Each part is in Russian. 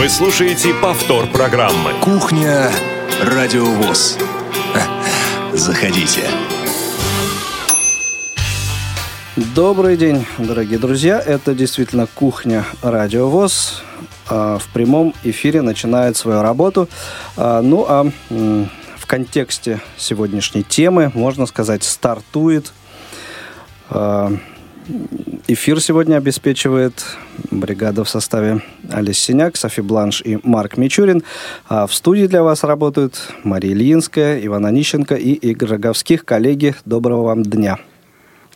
Вы слушаете повтор программы. Кухня Радиовоз. Заходите. Добрый день, дорогие друзья. Это действительно кухня Радиовоз. А, в прямом эфире начинает свою работу. А, ну а в контексте сегодняшней темы, можно сказать, стартует а, Эфир сегодня обеспечивает бригада в составе Алис Синяк, Софи Бланш и Марк Мичурин. А в студии для вас работают Мария Ильинская, Иван Онищенко и Игорь Роговских. Коллеги, доброго вам дня.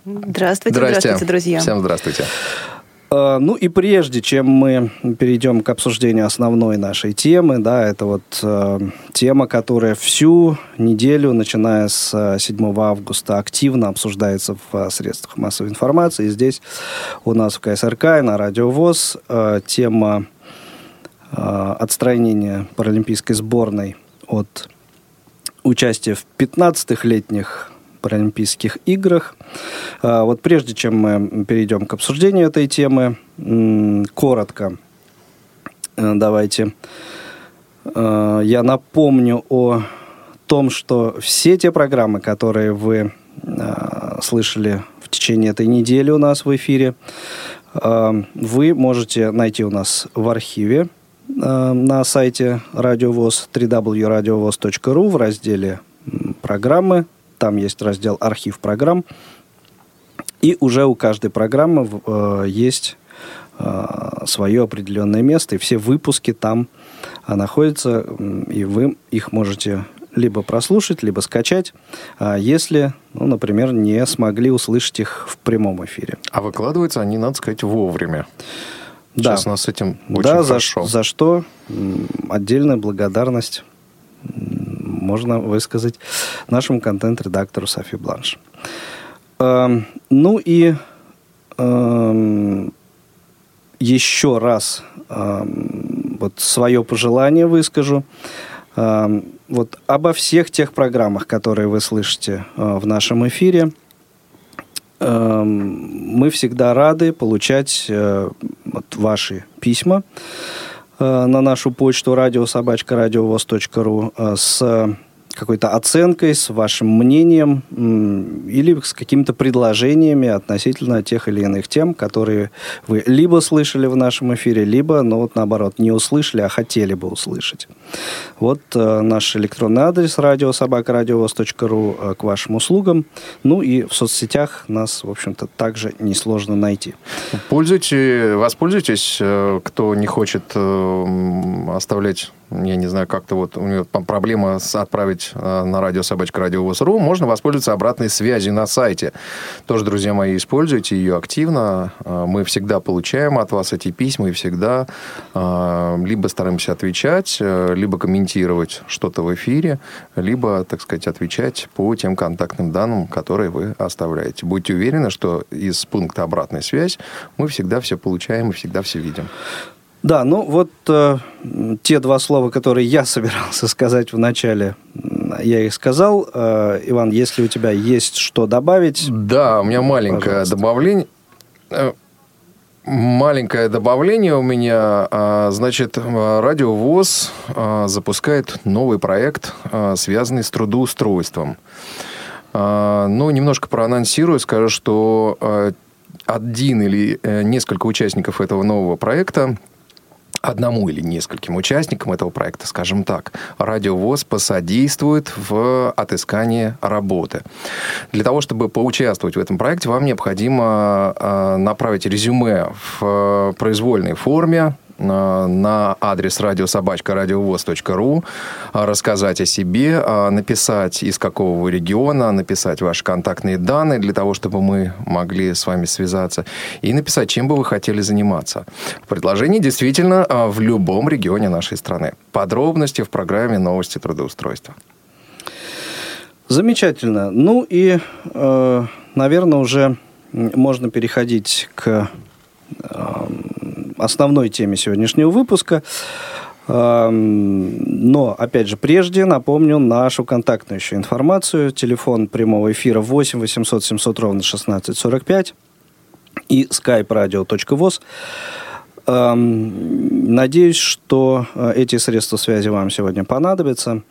Здравствуйте, здравствуйте, здравствуйте друзья. Всем здравствуйте. Э, ну и прежде чем мы перейдем к обсуждению основной нашей темы, да, это вот э, тема, которая всю неделю, начиная с 7 э, августа, активно обсуждается в э, средствах массовой информации. И здесь у нас в КСРК и на Радио ВОЗ э, тема э, отстранения паралимпийской сборной от участия в 15-х летних Паралимпийских играх. А, вот прежде чем мы перейдем к обсуждению этой темы, коротко э, давайте э, я напомню о том, что все те программы, которые вы э, слышали в течение этой недели у нас в эфире, вы можете найти у нас в архиве на сайте радиовоз www.radiovoz.ru в разделе программы там есть раздел «Архив программ». И уже у каждой программы э, есть э, свое определенное место, и все выпуски там э, находятся, и вы их можете либо прослушать, либо скачать, э, если, ну, например, не смогли услышать их в прямом эфире. А выкладываются они, надо сказать, вовремя. Да. Сейчас у нас с этим очень да, хорошо. За, за что отдельная благодарность можно высказать нашему контент-редактору Софи Бланш. Эм, ну и эм, еще раз эм, вот свое пожелание выскажу. Эм, вот обо всех тех программах, которые вы слышите э, в нашем эфире, эм, мы всегда рады получать э, вот ваши письма. На нашу почту радиособачка.радиовоз.ру э, с какой-то оценкой, с вашим мнением или с какими-то предложениями относительно тех или иных тем, которые вы либо слышали в нашем эфире, либо, ну вот наоборот, не услышали, а хотели бы услышать. Вот э, наш электронный адрес радиособакарадиовоз.ру э, к вашим услугам. Ну и в соцсетях нас, в общем-то, также несложно найти. Пользуйтесь, воспользуйтесь, э, кто не хочет э, оставлять я не знаю, как-то вот у него проблема с отправить э, на радио собачка радиовоз.ру, можно воспользоваться обратной связью на сайте. Тоже, друзья мои, используйте ее активно. Э, мы всегда получаем от вас эти письма и всегда э, либо стараемся отвечать, либо комментировать что-то в эфире, либо, так сказать, отвечать по тем контактным данным, которые вы оставляете. Будьте уверены, что из пункта обратной связь мы всегда все получаем и всегда все видим. Да, ну вот э, те два слова, которые я собирался сказать в начале, я их сказал. Э, Иван, если у тебя есть что добавить... Да, у меня маленькое пожалуйста. добавление. Э, маленькое добавление у меня. А, значит, Радио ВОЗ а, запускает новый проект, связанный с трудоустройством. Ну, немножко проанонсирую, скажу, что один или э, несколько участников этого нового проекта одному или нескольким участникам этого проекта, скажем так, радиовоз посодействует в отыскании работы. Для того, чтобы поучаствовать в этом проекте, вам необходимо э, направить резюме в э, произвольной форме на адрес радиособачка радиовоз.ру, а, рассказать о себе, а, написать из какого вы региона, написать ваши контактные данные для того, чтобы мы могли с вами связаться, и написать, чем бы вы хотели заниматься. Предложение действительно в любом регионе нашей страны. Подробности в программе «Новости трудоустройства». Замечательно. Ну и, э, наверное, уже можно переходить к основной теме сегодняшнего выпуска. Но, опять же, прежде напомню нашу контактную еще информацию. Телефон прямого эфира 8 800 700 ровно 16 45 и skype radio.voz. Эм, надеюсь, что э, эти средства связи вам сегодня понадобятся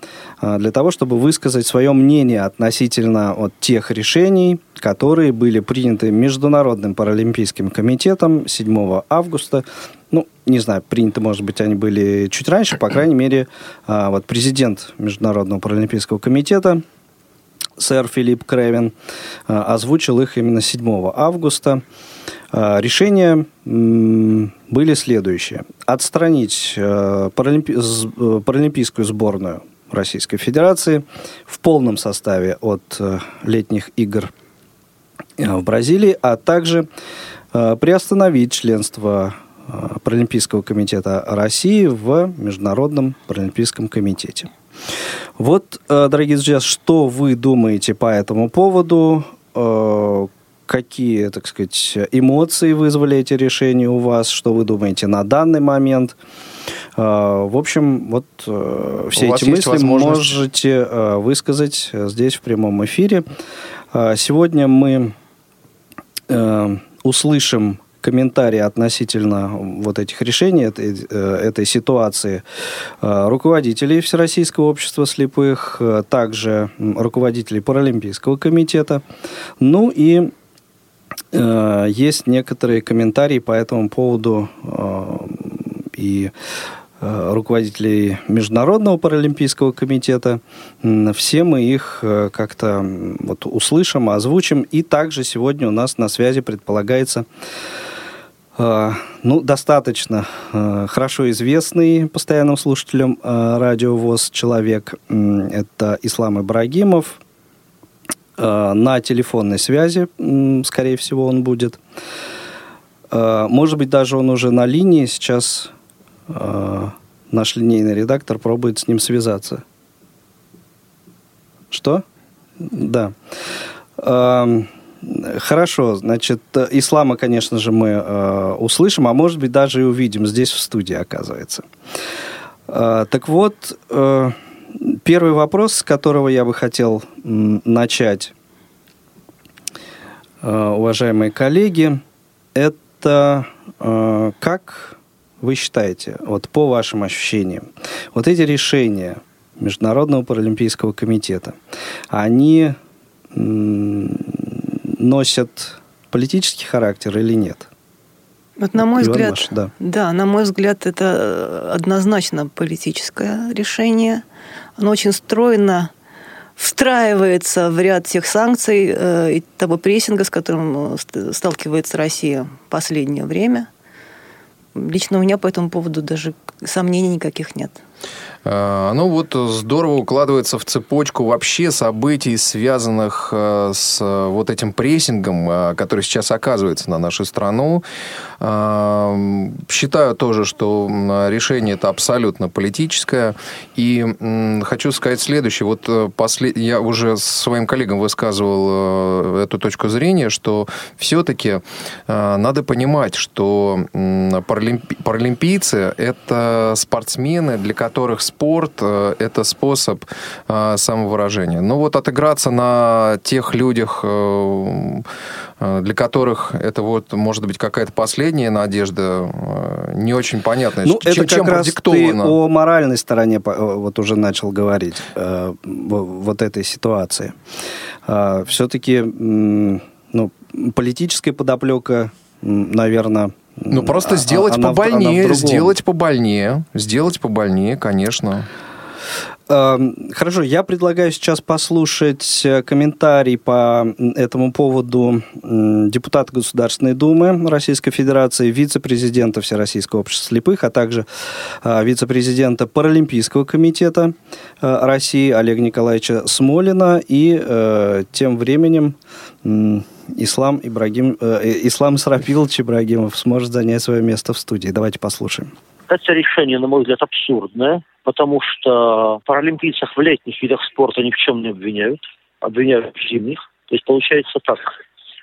э, для того, чтобы высказать свое мнение относительно от тех решений, которые были приняты Международным паралимпийским комитетом 7 августа. Ну, не знаю, приняты, может быть, они были чуть раньше, по крайней мере, э, вот президент Международного паралимпийского комитета сэр Филипп Кревин озвучил их именно 7 августа. А, решения были следующие. Отстранить э, паралимпи... Э, паралимпийскую сборную Российской Федерации в полном составе от э, летних игр в Бразилии, а также приостановить членство Паралимпийского комитета России в Международном Паралимпийском комитете. Вот, дорогие друзья, что вы думаете по этому поводу? какие, так сказать, эмоции вызвали эти решения у вас, что вы думаете на данный момент. А, в общем, вот э, все у эти мысли можете э, высказать здесь в прямом эфире. Сегодня мы э, услышим комментарии относительно вот этих решений, этой, этой ситуации руководителей Всероссийского общества слепых, также руководителей Паралимпийского комитета, ну и Э, есть некоторые комментарии по этому поводу э, и э, руководителей Международного паралимпийского комитета. Все мы их как-то вот услышим, озвучим. И также сегодня у нас на связи предполагается ну, достаточно хорошо известный постоянным слушателям радио ВОЗ человек. Это Ислам Ибрагимов, Э, на телефонной связи, скорее всего, он будет. Э, может быть, даже он уже на линии. Сейчас э, наш линейный редактор пробует с ним связаться. Что? Да. Хорошо, значит, ислама, конечно же, мы э, услышим, а может быть, даже и увидим здесь в студии, оказывается. Э, так вот, э, Первый вопрос, с которого я бы хотел начать, э, уважаемые коллеги, это э, как вы считаете, вот по вашим ощущениям, вот эти решения Международного паралимпийского комитета, они носят политический характер или нет? Вот на мой Иван взгляд, Маш, да. да, на мой взгляд, это однозначно политическое решение. Оно очень стройно встраивается в ряд тех санкций э, и того прессинга, с которым э, сталкивается Россия в последнее время. Лично у меня по этому поводу даже сомнений никаких нет. Э, оно вот здорово укладывается в цепочку вообще событий, связанных э, с э, вот этим прессингом, который сейчас оказывается на нашу страну. Считаю тоже, что решение это абсолютно политическое. И хочу сказать следующее. Вот послед... я уже своим коллегам высказывал эту точку зрения, что все-таки надо понимать, что паралимпийцы – это спортсмены, для которых спорт э, – это способ э, самовыражения. Ну вот отыграться на тех людях, э, для которых это вот может быть какая-то последняя надежда, не очень понятно. Ну, чем, это как чем раз ты о моральной стороне вот уже начал говорить, вот этой ситуации. Все-таки ну, политическая подоплека, наверное, ну, просто а, сделать она, побольнее, она сделать побольнее, сделать побольнее, конечно. Эм, хорошо, я предлагаю сейчас послушать э, комментарий по этому поводу депутата Государственной Думы Российской Федерации, вице-президента Всероссийского общества слепых, а также э, вице-президента Паралимпийского комитета э, России Олега Николаевича Смолина. И тем временем Ислам, Ибрагим, Ислам Срапилович Ибрагимов сможет занять свое место в студии. Давайте послушаем. Это решение, на мой взгляд, абсурдное потому что паралимпийцев в летних видах спорта ни в чем не обвиняют, обвиняют в зимних. То есть получается так,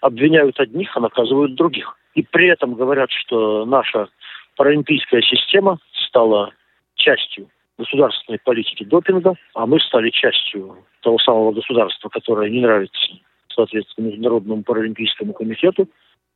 обвиняют одних, а наказывают других. И при этом говорят, что наша паралимпийская система стала частью государственной политики допинга, а мы стали частью того самого государства, которое не нравится, соответственно, Международному паралимпийскому комитету.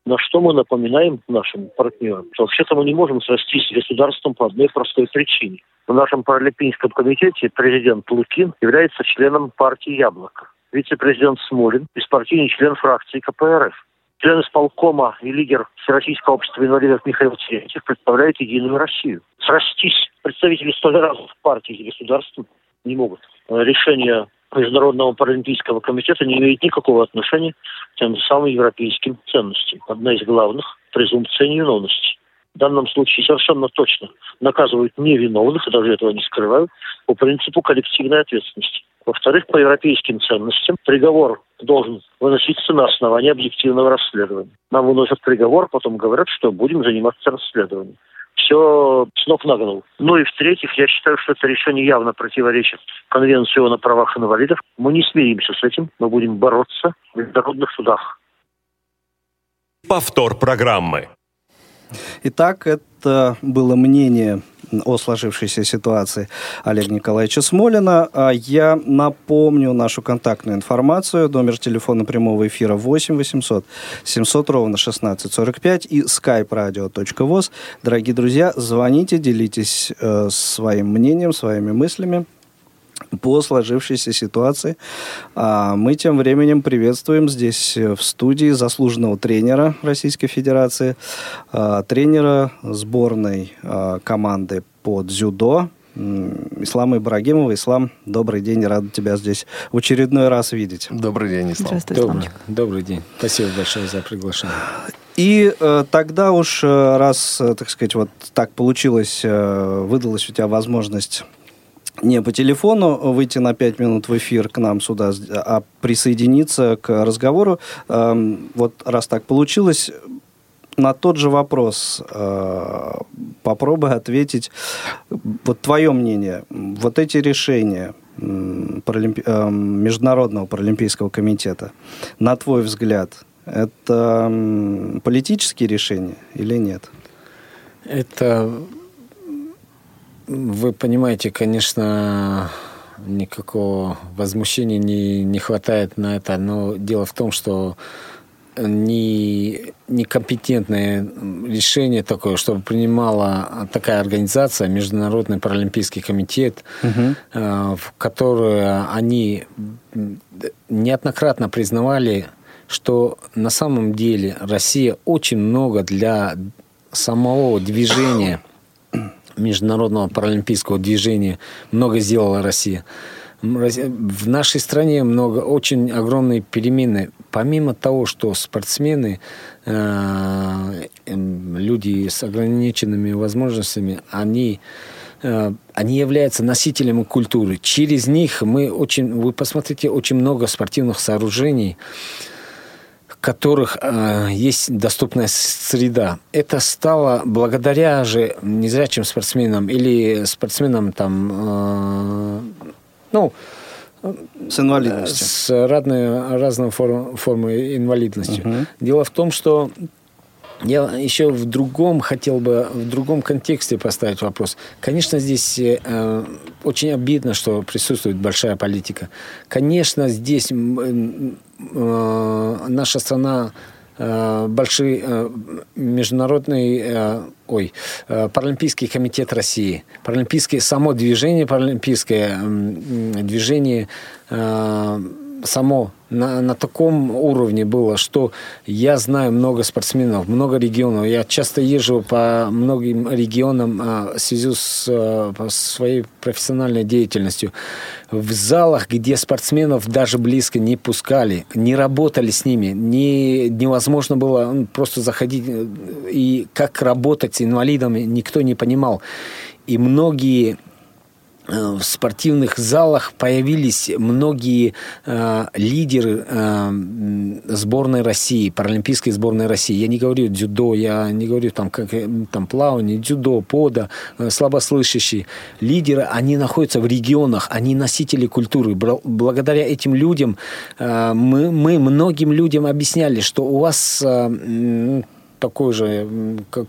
На что мы напоминаем нашим партнерам, что вообще-то мы не можем срастись с государством по одной простой причине. В нашем паралимпийском комитете президент Лукин является членом партии «Яблоко». Вице-президент Смолин – беспартийный член фракции КПРФ. Член исполкома и лидер Всероссийского общества инвалидов Михаил Терентьев представляет Единую Россию. Срастись представители столь разных партий и государств не могут. Решение Международного паралимпийского комитета не имеет никакого отношения к тем самым европейским ценностям. Одна из главных – презумпция невиновности. В данном случае совершенно точно наказывают невиновных, и даже этого не скрывают, по принципу коллективной ответственности. Во-вторых, по европейским ценностям приговор должен выноситься на основании объективного расследования. Нам выносят приговор, потом говорят, что будем заниматься расследованием. Все с ног на голову. Ну и в-третьих, я считаю, что это решение явно противоречит Конвенции о правах инвалидов. Мы не смиримся с этим, мы будем бороться в международных судах. Повтор программы. Итак, это было мнение о сложившейся ситуации Олега Николаевича Смолина. А я напомню нашу контактную информацию. Номер телефона прямого эфира 8 800 700 ровно 1645 и skype-radio.voz. Дорогие друзья, звоните, делитесь э, своим мнением, своими мыслями по сложившейся ситуации. А мы тем временем приветствуем здесь э, в студии заслуженного тренера Российской Федерации, а, тренера сборной а, команды по дзюдо Ислама Ибрагимова. Ислам, добрый день, рад тебя здесь в очередной раз видеть. Добрый день, Ислам. Здравствуй, Добрый, добрый день. Спасибо большое за приглашение. И э, тогда уж, э, раз, э, так сказать, вот так получилось, э, выдалась у тебя возможность не по телефону выйти на 5 минут в эфир к нам сюда, а присоединиться к разговору. Эм, вот раз так получилось, на тот же вопрос э, попробуй ответить. Вот твое мнение. Вот эти решения паралимпи... Э, Международного паралимпийского комитета, на твой взгляд, это политические решения или нет? Это вы понимаете, конечно, никакого возмущения не, не хватает на это, но дело в том, что не, некомпетентное решение такое, чтобы принимала такая организация, Международный паралимпийский комитет, угу. в которую они неоднократно признавали, что на самом деле Россия очень много для самого движения международного паралимпийского движения много сделала Россия. В нашей стране много, очень огромные перемены. Помимо того, что спортсмены, э, эм, люди с ограниченными возможностями, они э, они являются носителями культуры. Через них мы очень, вы посмотрите, очень много спортивных сооружений, которых э, есть доступная среда. Это стало благодаря же незрячим спортсменам или спортсменам там, э, ну, с инвалидностью. С разной, разной форм, формой инвалидности. Угу. Дело в том, что я еще в другом хотел бы, в другом контексте поставить вопрос. Конечно, здесь э, очень обидно, что присутствует большая политика. Конечно, здесь э, э, наша страна э, большой э, международный, э, ой, э, Паралимпийский комитет России, Паралимпийское само движение, Паралимпийское э, движение э, само на, на таком уровне было, что я знаю много спортсменов, много регионов. Я часто езжу по многим регионам а, в связи с а, своей профессиональной деятельностью. В залах, где спортсменов даже близко не пускали, не работали с ними, не, невозможно было ну, просто заходить. И как работать с инвалидами, никто не понимал. И многие Э, в спортивных залах появились многие э, лидеры э, сборной России, паралимпийской сборной России. Я не говорю дзюдо, я не говорю там, как, э, там плавание, дзюдо, пода, э, слабослышащие. Лидеры, они находятся в регионах, они носители культуры. Благодаря этим людям э, мы, мы многим людям объясняли, что у вас э, такой же, как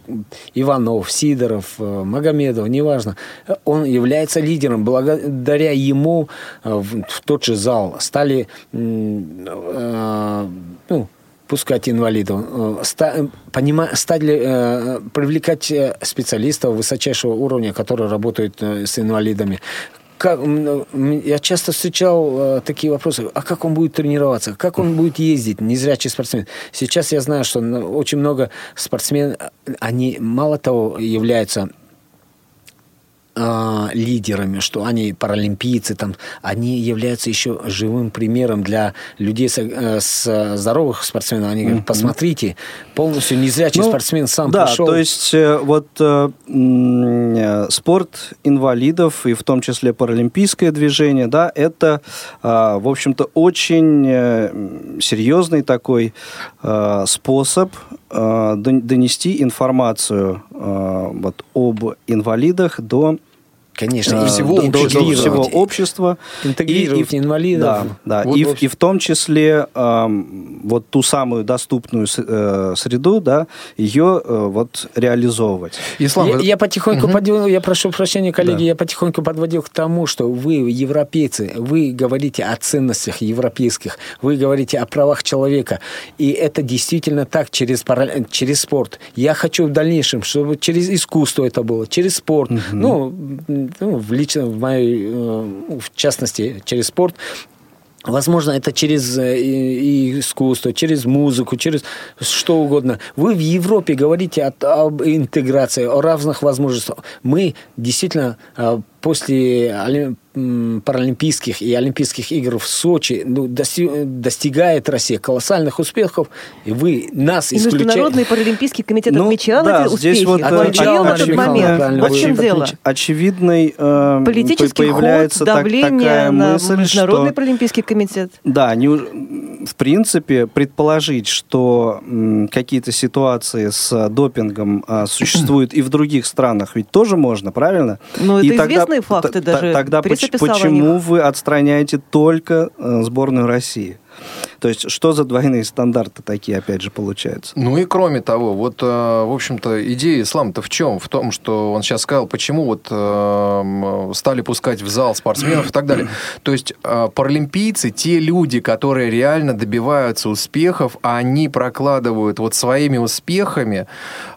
Иванов, Сидоров, э, Магомедов, неважно, он является лидером. Благодаря ему э, в, тот же зал стали э, ну, пускать инвалидов, ста, понима, стать, э, привлекать специалистов высочайшего уровня, которые работают с инвалидами, как, я часто встречал э, такие вопросы, а как он будет тренироваться, как он будет ездить, незрячий спортсмен. Сейчас я знаю, что очень много спортсменов, они мало того являются э, лидерами, что они паралимпийцы, там, они являются еще живым примером для людей с, э, с здоровых спортсменов. Они говорят, посмотрите, полностью незрячий ну, спортсмен сам да, пришел. то есть э, вот э, э, спорт инвалидов и в том числе паралимпийское движение, да, это, э, в общем-то, очень э, серьезный такой э, способ донести информацию э, вот, об инвалидах до Конечно, и всего, до всего общества. Интегрировать и, и, инвалидов. Да, да. Вот, и, в, и в том числе э, вот ту самую доступную э, среду, да, ее э, вот реализовывать. Ислам, я, вы... я потихоньку угу. подвел, я прошу прощения, коллеги, да. я потихоньку подводил к тому, что вы, европейцы, вы говорите о ценностях европейских, вы говорите о правах человека, и это действительно так через, через спорт. Я хочу в дальнейшем, чтобы через искусство это было, через спорт, угу. ну, ну, в лично в моей, э, в частности, через спорт, Возможно, это через э, искусство, через музыку, через что угодно. Вы в Европе говорите об интеграции, о равных возможностях. Мы действительно э, после паралимпийских и олимпийских игр в Сочи ну, достигает Россия колоссальных успехов, и вы нас и исключаете. Международный паралимпийский комитет ну, отмечал да, эти успехи, вот, отмечал в этот момент. Вот в чем дело. Очевидный э, Политический появляется ход, давление так, такая на мысль, Международный что, паралимпийский комитет. Да, не, в принципе, предположить, что м, какие-то ситуации с допингом а, существуют и в других странах, ведь тоже можно, правильно? Ну, это и известно известные факты даже. Тогда почему вы отстраняете только э, сборную России? То есть, что за двойные стандарты такие, опять же, получаются? Ну и кроме того, вот, э, в общем-то, идея ислама-то в чем? В том, что он сейчас сказал, почему вот э, стали пускать в зал спортсменов и так далее. То есть, э, паралимпийцы, те люди, которые реально добиваются успехов, а они прокладывают вот своими успехами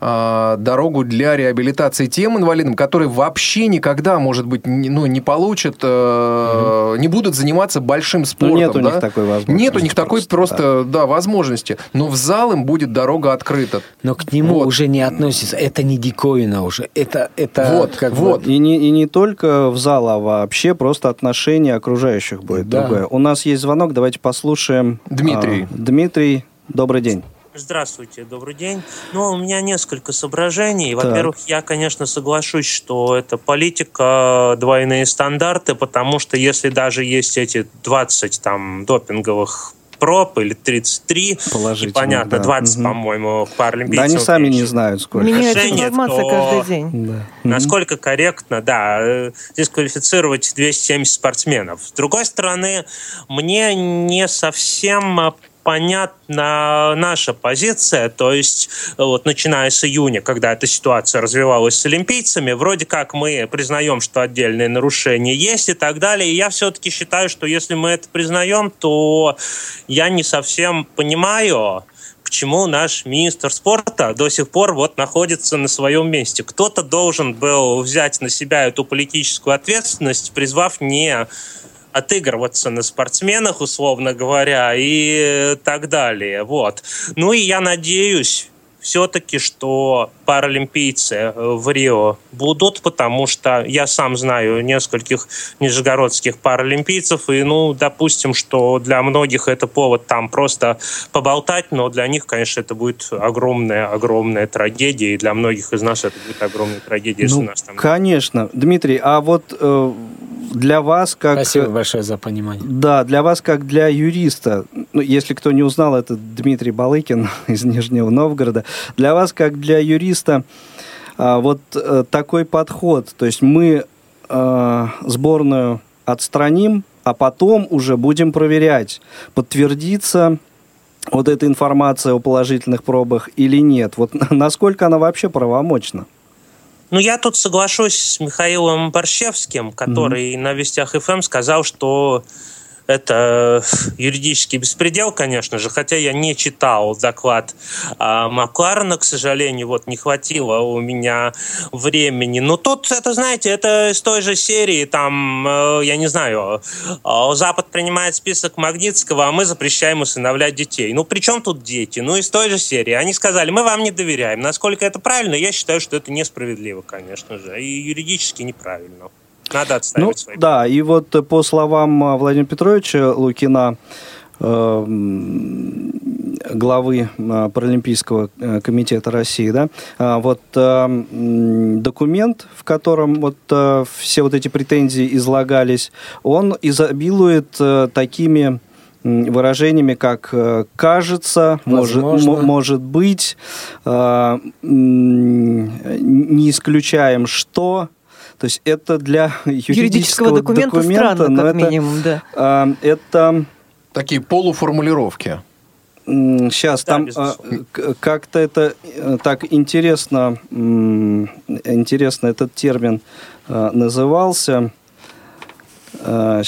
дорогу для реабилитации тем инвалидам, которые вообще никогда, может быть, ну, не получат, не будут заниматься большим спортом. Ну, нет у да? них такой возможности. Нет у них такой просто, да. да, возможности. Но в зал им будет дорога открыта. Но к нему вот. уже не относится. Это не диковина уже. Это, это вот, как вот. И не, и не только в зал, а вообще просто отношение окружающих будет да. другое. У нас есть звонок, давайте послушаем. Дмитрий. А, Дмитрий, добрый день. Здравствуйте, добрый день. Ну, у меня несколько соображений. Во-первых, я, конечно, соглашусь, что это политика, двойные стандарты, потому что если даже есть эти 20 там допинговых проб или 33, непонятно, да. 20, угу. по-моему, паралимпийцев. Да, они сами не знают, сколько. Меняется информация то, каждый день. Да. Насколько корректно, да, э, дисквалифицировать 270 спортсменов. С другой стороны, мне не совсем понятна наша позиция, то есть вот начиная с июня, когда эта ситуация развивалась с олимпийцами, вроде как мы признаем, что отдельные нарушения есть и так далее, и я все-таки считаю, что если мы это признаем, то я не совсем понимаю, почему наш министр спорта до сих пор вот находится на своем месте. Кто-то должен был взять на себя эту политическую ответственность, призвав не отыгрываться на спортсменах, условно говоря, и так далее. Вот. Ну и я надеюсь, все-таки, что паралимпийцы в Рио будут, потому что я сам знаю нескольких нижегородских паралимпийцев, и, ну, допустим, что для многих это повод там просто поболтать, но для них, конечно, это будет огромная-огромная трагедия, и для многих из нас это будет огромная трагедия, ну, нас там... Конечно. Дмитрий, а вот э, для вас как... Спасибо большое за понимание. Да, для вас как для юриста, ну, если кто не узнал, это Дмитрий Балыкин из Нижнего Новгорода. Для вас как для юриста а, вот а, такой подход, то есть мы а, сборную отстраним, а потом уже будем проверять, подтвердится вот эта информация о положительных пробах или нет. Вот насколько она вообще правомочна? Ну, я тут соглашусь с Михаилом Борщевским, который mm-hmm. на Вестях ФМ сказал, что это юридический беспредел, конечно же, хотя я не читал доклад а, Макларена, к сожалению, вот не хватило у меня времени. Но тут, это, знаете, это из той же серии, там, э, я не знаю, э, Запад принимает список Магнитского, а мы запрещаем усыновлять детей. Ну, при чем тут дети? Ну, из той же серии. Они сказали, мы вам не доверяем. Насколько это правильно, я считаю, что это несправедливо, конечно же, и юридически неправильно. Надо отставить ну, свои. Да, и вот по словам э, Владимира Петровича Лукина, эм, главы э, Паралимпийского э, комитета России, да, вот документ, в котором вот все вот эти претензии излагались, он изобилует такими выражениями, как кажется, может, может быть, не исключаем что, то есть это для юридического, юридического документа, документа странно, как это, минимум, да. А, это... Такие полуформулировки. Сейчас да, там а, как-то это э, так интересно, интересно этот термин а, назывался. А,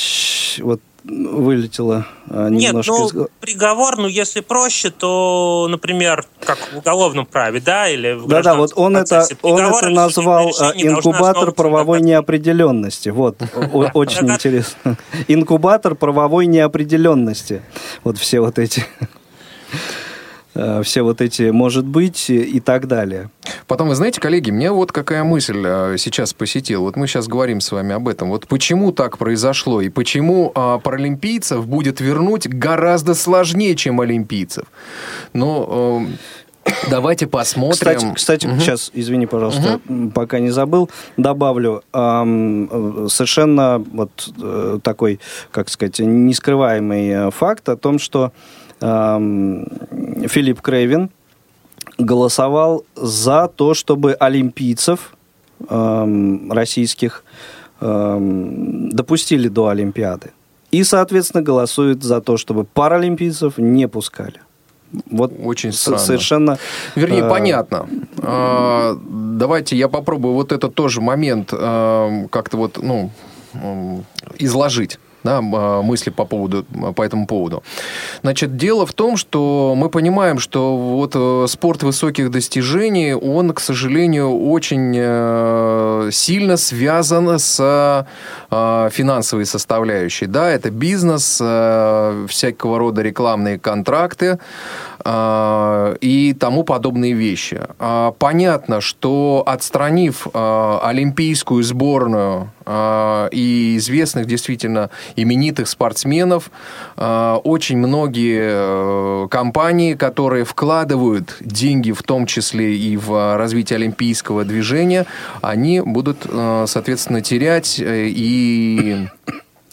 вот вылетело а, немножко. Нет, ну, приговор, ну, если проще, то, например, как в уголовном праве, да, или в Да-да, вот он это, он это назвал а, инкубатор правовой неопределенности. Вот, очень интересно. Инкубатор правовой неопределенности. Вот все вот эти все вот эти «может быть» и так далее. Потом, вы знаете, коллеги, мне вот какая мысль э, сейчас посетила. Вот мы сейчас говорим с вами об этом. Вот почему так произошло и почему а, паралимпийцев будет вернуть гораздо сложнее, чем олимпийцев. Ну, Давайте посмотрим. Кстати, кстати угу. сейчас, извини, пожалуйста, угу. пока не забыл, добавлю эм, совершенно вот э, такой, как сказать, нескрываемый факт о том, что Филипп Крейвин голосовал за то, чтобы олимпийцев российских допустили до Олимпиады. И, соответственно, голосует за то, чтобы паралимпийцев не пускали. Вот очень странно. Совершенно... Вернее, э... понятно. Э, давайте я попробую вот этот тоже момент э, как-то вот, ну, изложить да, а, мысли по, поводу, по этому поводу. Значит, дело в том, что мы понимаем, что вот э, спорт высоких достижений, он, к сожалению, очень э, сильно связан с э, финансовой составляющей. Да, это бизнес, всякого рода рекламные контракты, и тому подобные вещи. А, понятно, что отстранив а, олимпийскую сборную и известных действительно именитых спортсменов, очень многие э, компании, которые вкладывают деньги в том числе и в развитие олимпийского движения, они будут, э, соответственно, терять э, и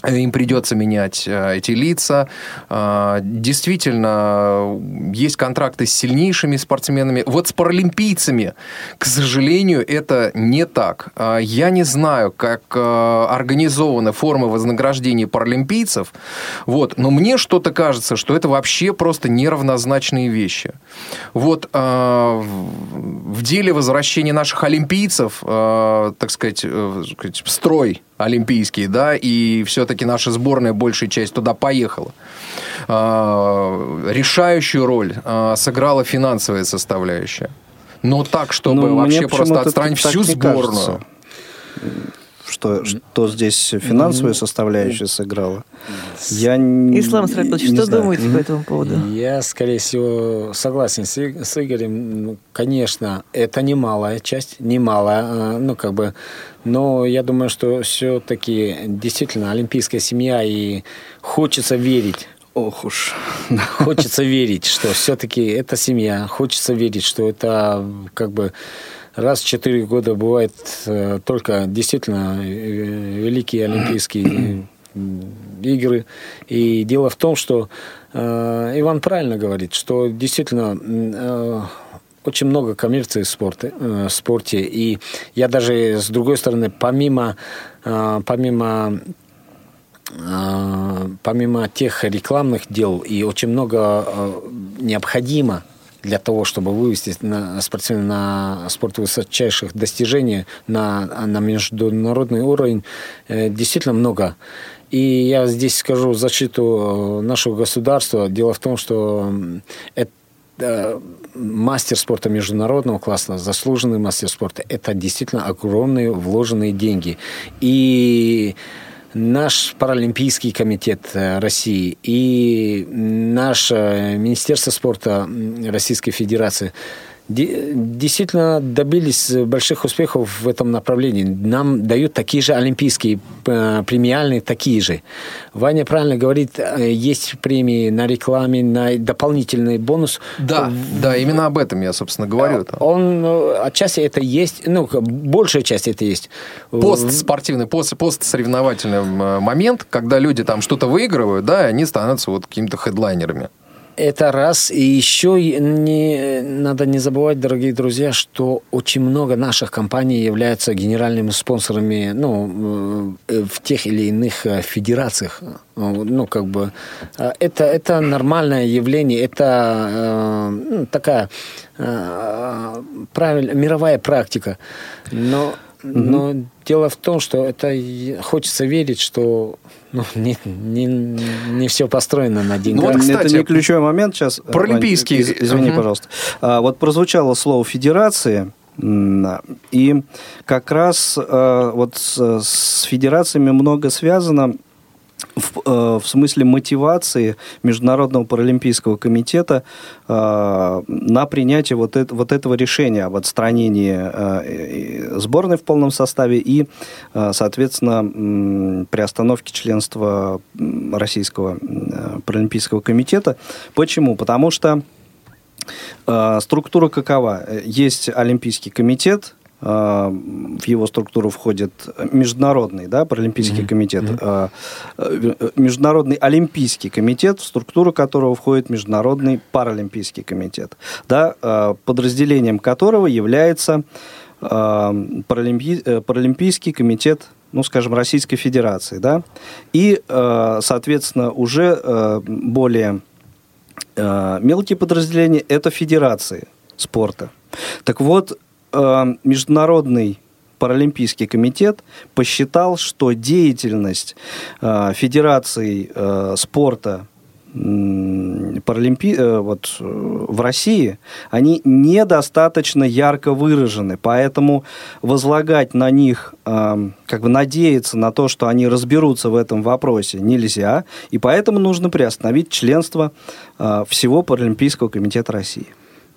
им придется менять э, эти лица. Э, действительно, есть контракты с сильнейшими спортсменами. Вот с паралимпийцами, к сожалению, это не так. Э, я не знаю, как организованы формы вознаграждения паралимпийцев, вот, но мне что-то кажется, что это вообще просто неравнозначные вещи. Вот в деле возвращения наших олимпийцев, так сказать, в строй олимпийский, да, и все-таки наша сборная, большая часть туда поехала. А, решающую роль а, сыграла финансовая составляющая. Но так, чтобы ну, вообще просто отстранить всю сборную. Кажется что, что здесь финансовая составляющая сыграла. Я Ислам Сарапилович, что знаю. думаете по этому поводу? Я, скорее всего, согласен с, с Игорем. Ну, конечно, это немалая часть, немалая, а, ну, как бы, но я думаю, что все-таки действительно олимпийская семья, и хочется верить, Ох уж. Хочется верить, что все-таки это семья. Хочется верить, что это как бы раз в четыре года бывает э, только действительно э, великие олимпийские игры. И дело в том, что э, Иван правильно говорит, что действительно э, очень много коммерции в спорте, э, в спорте. И я даже, с другой стороны, помимо, э, помимо э, помимо тех рекламных дел и очень много э, необходимо для того, чтобы вывести на, спортсмена на спорт высочайших достижений на, на международный уровень, э, действительно много. И я здесь скажу защиту нашего государства. Дело в том, что это мастер спорта международного класса, заслуженный мастер спорта, это действительно огромные вложенные деньги. И наш Паралимпийский комитет э, России и наше Министерство спорта Российской Федерации – действительно добились больших успехов в этом направлении. Нам дают такие же олимпийские э, премиальные, такие же. Ваня правильно говорит, э, есть премии на рекламе, на дополнительный бонус. Да, да, именно об этом я, собственно, говорю. Он э, отчасти это есть, ну, большая часть это есть. Постспортивный, пост, постсоревновательный момент, когда люди там что-то выигрывают, да, и они становятся вот какими-то хедлайнерами. Это раз. И еще не, надо не забывать, дорогие друзья, что очень много наших компаний являются генеральными спонсорами ну, э, в тех или иных э, федерациях. Ну, как бы, э, это, это нормальное явление, это ну, такая правильная мировая практика. Но, но дело в том, что это хочется верить, что ну, не, не, не все построено на деньгах. Ну, вот, кстати, это не ключевой момент сейчас. Паралимпийские. Из, извини, угу. пожалуйста. А, вот прозвучало слово «федерации». И как раз э, вот с, с федерациями много связано в, э, в смысле мотивации Международного паралимпийского комитета э, на принятие вот, это, вот этого решения об отстранении э, сборной в полном составе и, э, соответственно, э, приостановке членства Российского э, паралимпийского комитета. Почему? Потому что э, структура какова? Есть Олимпийский комитет, в его структуру входит международный, да, паралимпийский mm-hmm. комитет, mm-hmm. международный олимпийский комитет, в структуру которого входит международный паралимпийский комитет, да, подразделением которого является паралимпи... паралимпийский комитет ну, скажем, Российской Федерации, да, и, соответственно, уже более мелкие подразделения – это федерации спорта. Так вот, Э, Международный Паралимпийский комитет посчитал, что деятельность э, Федерации э, спорта паралимпи... вот, в России, они недостаточно ярко выражены, поэтому возлагать на них, как бы надеяться на то, что они разберутся в этом вопросе, нельзя, и поэтому нужно приостановить членство всего Паралимпийского комитета России.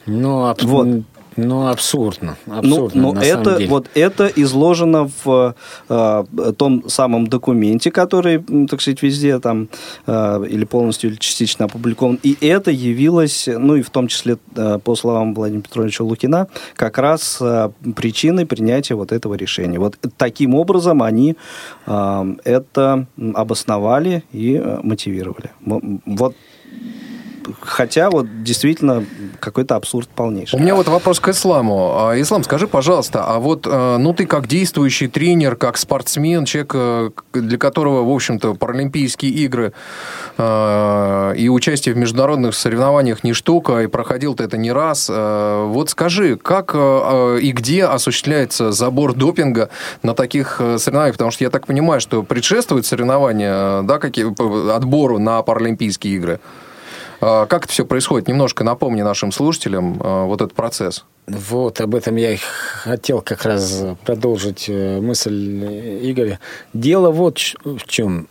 Ну, вот. Ну, абсурдно. абсурдно ну, ну это. Вот это изложено в э, том самом документе, который, так сказать, везде там э, или полностью, или частично опубликован. И это явилось, ну и в том числе, э, по словам Владимира Петровича Лукина, как раз э, причиной принятия вот этого решения. Вот таким образом они э, это обосновали и мотивировали. Вот хотя вот действительно какой-то абсурд полнейший. У меня вот вопрос к Исламу. А, Ислам, скажи, пожалуйста, а вот э, ну ты как действующий тренер, как спортсмен, человек, э, для которого, в общем-то, Паралимпийские игры э, и участие в международных соревнованиях не штука, и проходил ты это не раз. Вот скажи, как и где осуществляется забор допинга на таких соревнованиях? Потому что я так понимаю, что предшествует соревнования, да, какие, отбору на Паралимпийские игры. А, как это все происходит? Немножко напомни нашим слушателям а, вот этот процесс. Вот, об этом я и хотел как раз продолжить э, мысль Игоря. Дело вот в чем.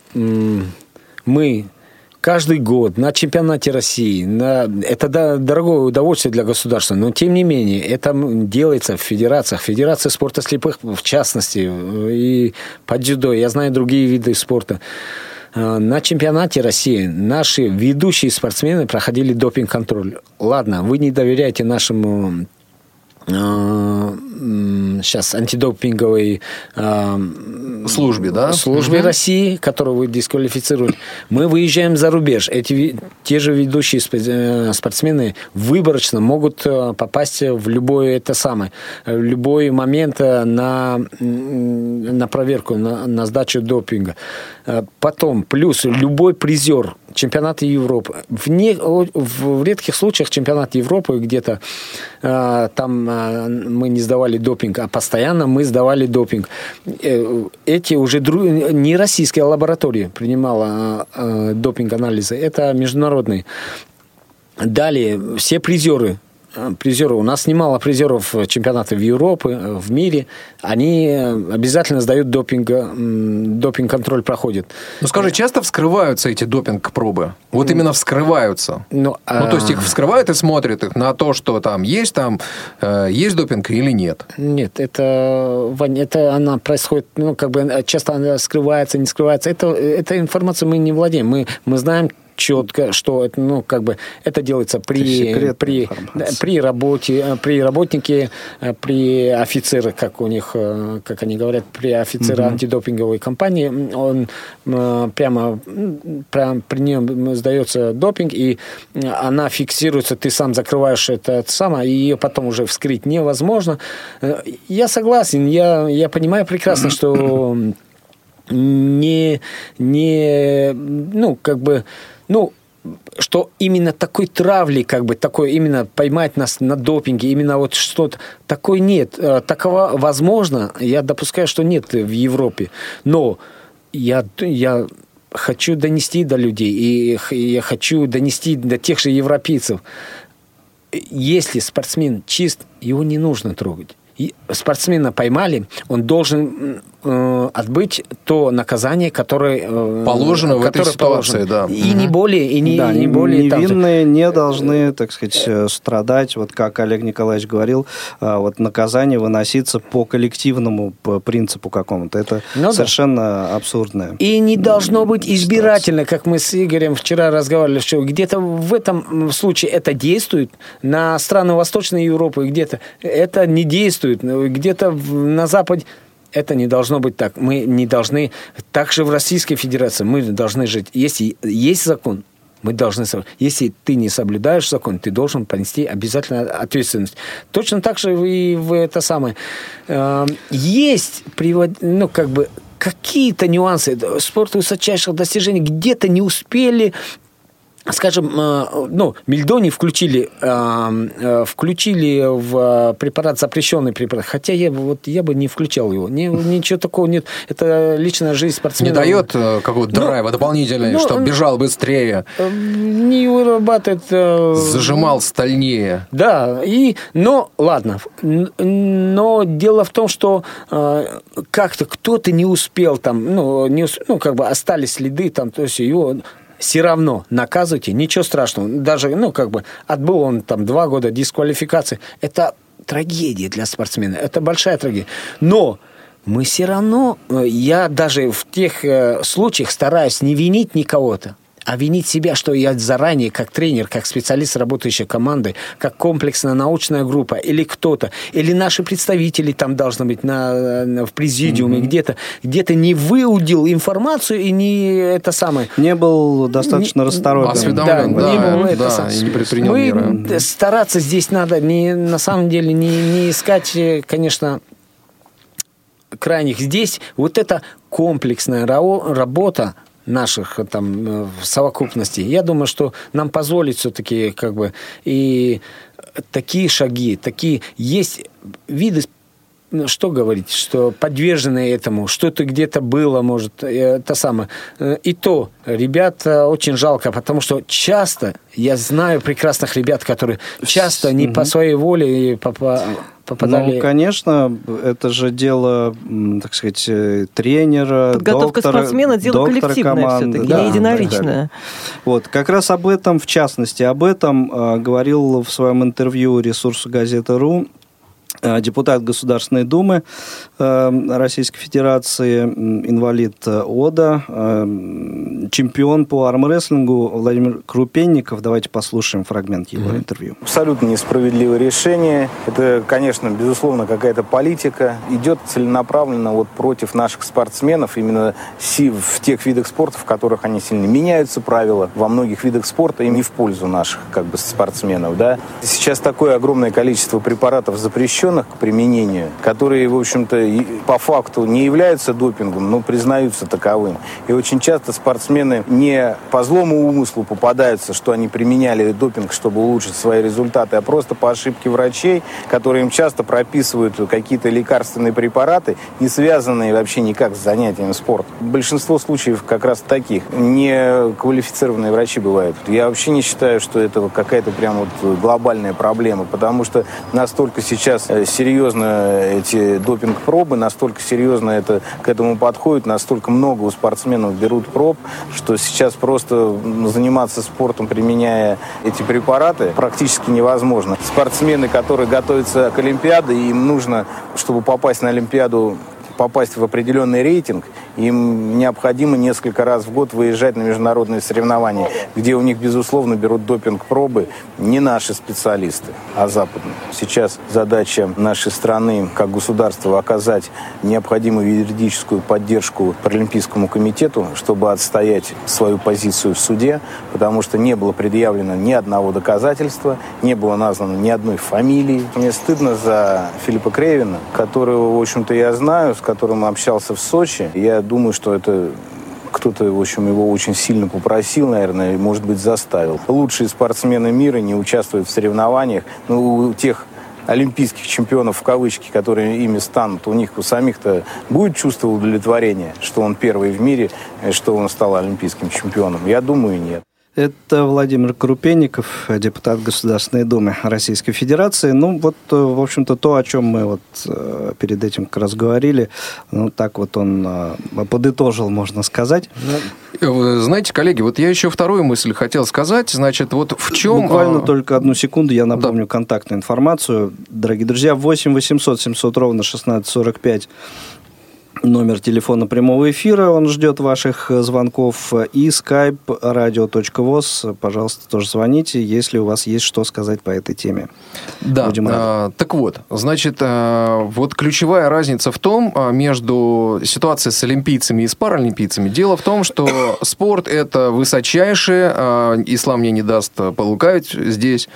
Мы каждый год на чемпионате России, на... это дорогое удовольствие для государства, но тем не менее это делается в федерациях, Федерация спорта слепых в частности, и по дзюдо, я знаю другие виды спорта. Э, на чемпионате России наши ведущие спортсмены проходили допинг-контроль. Ладно, вы не доверяете нашему сейчас э, антидопинговой э, службе, да? Службе угу. России, которую вы дисквалифицируете. Мы выезжаем за рубеж. Эти те же ведущие э, спортсмены выборочно могут попасть в любой это самое, в любой момент на, на проверку, на, на сдачу допинга. Потом, плюс любой призер чемпионата Европы. В, не, в редких случаях чемпионат Европы где-то там мы не сдавали допинг, а постоянно мы сдавали допинг. Э, эти уже дру... не российская лаборатория принимала э, допинг-анализы, это международные. Далее, все призеры Э, призеры. У нас немало призеров чемпионатов Европы, э, в мире. Они обязательно сдают допинг, допинг-контроль проходит. Ну, скажи, часто вскрываются эти допинг-пробы? Вот именно вскрываются? Ну, ну, то есть их вскрывают и смотрят их на то, что там есть там, э, есть допинг или нет? Нет, это, это она происходит, ну, как бы часто она скрывается, не скрывается. Это, эта информация мы не владеем. Мы, мы знаем четко, что это, ну, как бы это делается при, при, при работе, э, при работнике, э, при офицерах, как у них, э, как они говорят, при офицере угу. антидопинговой компании, он прямо, прямо при нем сдается допинг, и она фиксируется, ты сам закрываешь это, это самое, и ее потом уже вскрыть невозможно. Я согласен, я, я понимаю прекрасно, что не, не, ну, как бы, ну, что именно такой травли, как бы такой именно поймать нас на допинге, именно вот что-то такой нет. Э, такого возможно, я допускаю, что нет в Европе. Но я, я хочу донести до людей, и я хочу донести до тех же европейцев. Если спортсмен чист, его не нужно трогать спортсмена поймали, он должен э, отбыть то наказание, которое э, положено в этой ситуации, положено. да. И угу. не более, и не, да, не более. Невинные не должны, так сказать, э, страдать. Вот как Олег Николаевич говорил, э, вот наказание выноситься по коллективному принципу какому-то. Это ну, совершенно да. абсурдное. И не должно быть избирательно, как мы с Игорем вчера разговаривали, что где-то в этом случае это действует, на страны Восточной Европы где-то это не действует действует. Где-то на Западе это не должно быть так. Мы не должны... Также в Российской Федерации мы должны жить. Если есть закон, мы должны... Если ты не соблюдаешь закон, ты должен понести обязательно ответственность. Точно так же и в это самое. Эм, есть ну, как бы какие-то нюансы. Спорт высочайших достижений где-то не успели скажем, э, ну, мельдони включили, э, э, включили в препарат, запрещенный препарат, хотя я, вот, я бы не включал его, ничего такого нет, это личная жизнь спортсмена. Не дает какого-то ну, драйва дополнительного, ну, чтобы бежал быстрее? Не вырабатывает... Зажимал стальнее. Да, и, но, ладно, но дело в том, что как-то кто-то не успел там, ну, не, ну, как бы остались следы там, то есть его все равно наказывайте, ничего страшного. Даже, ну, как бы, отбыл он там два года дисквалификации. Это трагедия для спортсмена, это большая трагедия. Но мы все равно, э, я даже в тех э, случаях стараюсь не винить никого-то а винить себя, что я заранее, как тренер, как специалист работающей команды, как комплексная научная группа, или кто-то, или наши представители там должны быть на, на в президиуме mm-hmm. где-то, где-то не выудил информацию и не это самое. Не был достаточно не, расторопен. Осведомлен, да, да, не был да, это самое. не предпринял Мы меры. Стараться здесь надо, не, на самом деле, не, не искать, конечно, крайних. Здесь вот эта комплексная работа, наших э, там э, совокупностей. Я думаю, что нам позволит все-таки как бы и такие шаги, такие есть виды ну, что говорить, что подвержены этому, что-то где-то было, может, это самое. Э, и то, ребят очень жалко, потому что часто, я знаю прекрасных ребят, которые часто не по своей воле попали попадали... Ну, конечно, это же дело, так сказать, э, тренера, Подготовка доктора, спортсмена – дело коллективное команды, все-таки, да, не единоличное. Вот, как раз об этом, в частности, об этом э, говорил в своем интервью ресурсу газеты.ру Э, депутат Государственной Думы э, Российской Федерации, инвалид э, ОДА, чемпион по армрестлингу Владимир Крупенников. Давайте послушаем фрагмент его mm-hmm. интервью. Абсолютно несправедливое решение. Это, конечно, безусловно, какая-то политика. Идет целенаправленно вот против наших спортсменов, именно в тех видах спорта, в которых они сильно меняются правила. Во многих видах спорта им не в пользу наших как бы, спортсменов. Да? Сейчас такое огромное количество препаратов запрещено, запрещенных к применению, которые, в общем-то, по факту не являются допингом, но признаются таковым. И очень часто спортсмены не по злому умыслу попадаются, что они применяли допинг, чтобы улучшить свои результаты, а просто по ошибке врачей, которые им часто прописывают какие-то лекарственные препараты, не связанные вообще никак с занятием спорта. Большинство случаев как раз таких. Не квалифицированные врачи бывают. Я вообще не считаю, что это какая-то прям вот глобальная проблема, потому что настолько сейчас серьезно эти допинг-пробы, настолько серьезно это к этому подходит, настолько много у спортсменов берут проб, что сейчас просто заниматься спортом, применяя эти препараты, практически невозможно. Спортсмены, которые готовятся к Олимпиаде, им нужно, чтобы попасть на Олимпиаду, попасть в определенный рейтинг, им необходимо несколько раз в год выезжать на международные соревнования, где у них, безусловно, берут допинг-пробы не наши специалисты, а западные. Сейчас задача нашей страны, как государства, оказать необходимую юридическую поддержку Паралимпийскому комитету, чтобы отстоять свою позицию в суде, потому что не было предъявлено ни одного доказательства, не было названо ни одной фамилии. Мне стыдно за Филиппа Кревина, которого, в общем-то, я знаю, с которым общался в Сочи. Я думаю, что это кто-то, в общем, его очень сильно попросил, наверное, и, может быть, заставил. Лучшие спортсмены мира не участвуют в соревнованиях. Ну, у тех олимпийских чемпионов в кавычки, которые ими станут, у них у самих-то будет чувство удовлетворения, что он первый в мире, что он стал олимпийским чемпионом? Я думаю, нет. Это Владимир Крупенников, депутат Государственной Думы Российской Федерации. Ну, вот, э, в общем-то, то, о чем мы вот э, перед этим как раз говорили, ну, так вот он э, подытожил, можно сказать. Знаете, коллеги, вот я еще вторую мысль хотел сказать. Значит, вот в чем... Буквально а... только одну секунду, я напомню да. контактную информацию. Дорогие друзья, 8 800 700 ровно 1645 номер телефона прямого эфира, он ждет ваших э, звонков, и skype radio.voz, пожалуйста, тоже звоните, если у вас есть что сказать по этой теме. Да, Будем а, так вот, значит, а, вот ключевая разница в том, а, между ситуацией с олимпийцами и с паралимпийцами, дело в том, что спорт это высочайшее, а, ислам мне не даст полукавить здесь,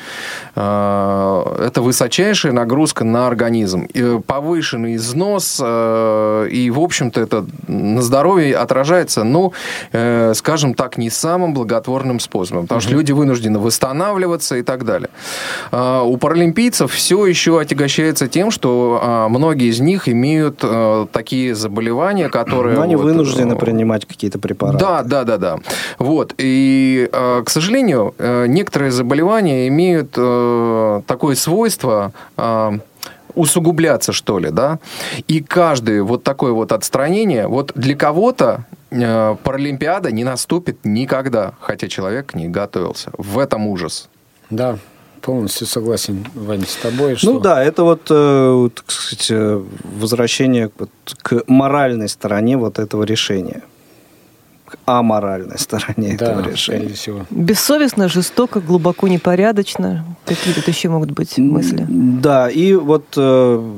а, это высочайшая нагрузка на организм, и повышенный износ а, и в общем-то, это на здоровье отражается, ну, э, скажем так, не самым благотворным способом, потому что люди вынуждены восстанавливаться и так далее. Э, у паралимпийцев все еще отягощается тем, что э, многие из них имеют э, такие заболевания, которые... Но они вот, вынуждены э, принимать какие-то препараты. Да, да, да, да. Вот. И, э, к сожалению, э, некоторые заболевания имеют э, такое свойство... Э, усугубляться, что ли, да. И каждое вот такое вот отстранение, вот для кого-то э, Паралимпиада не наступит никогда, хотя человек не готовился. В этом ужас. Да, полностью согласен, Ваня, с тобой. Ну что... Ну да, это вот, э, так сказать, возвращение к моральной стороне вот этого решения аморальной стороне да, этого решения. Всего. Бессовестно, жестоко, глубоко непорядочно. Какие тут еще могут быть мысли? Да, и вот э,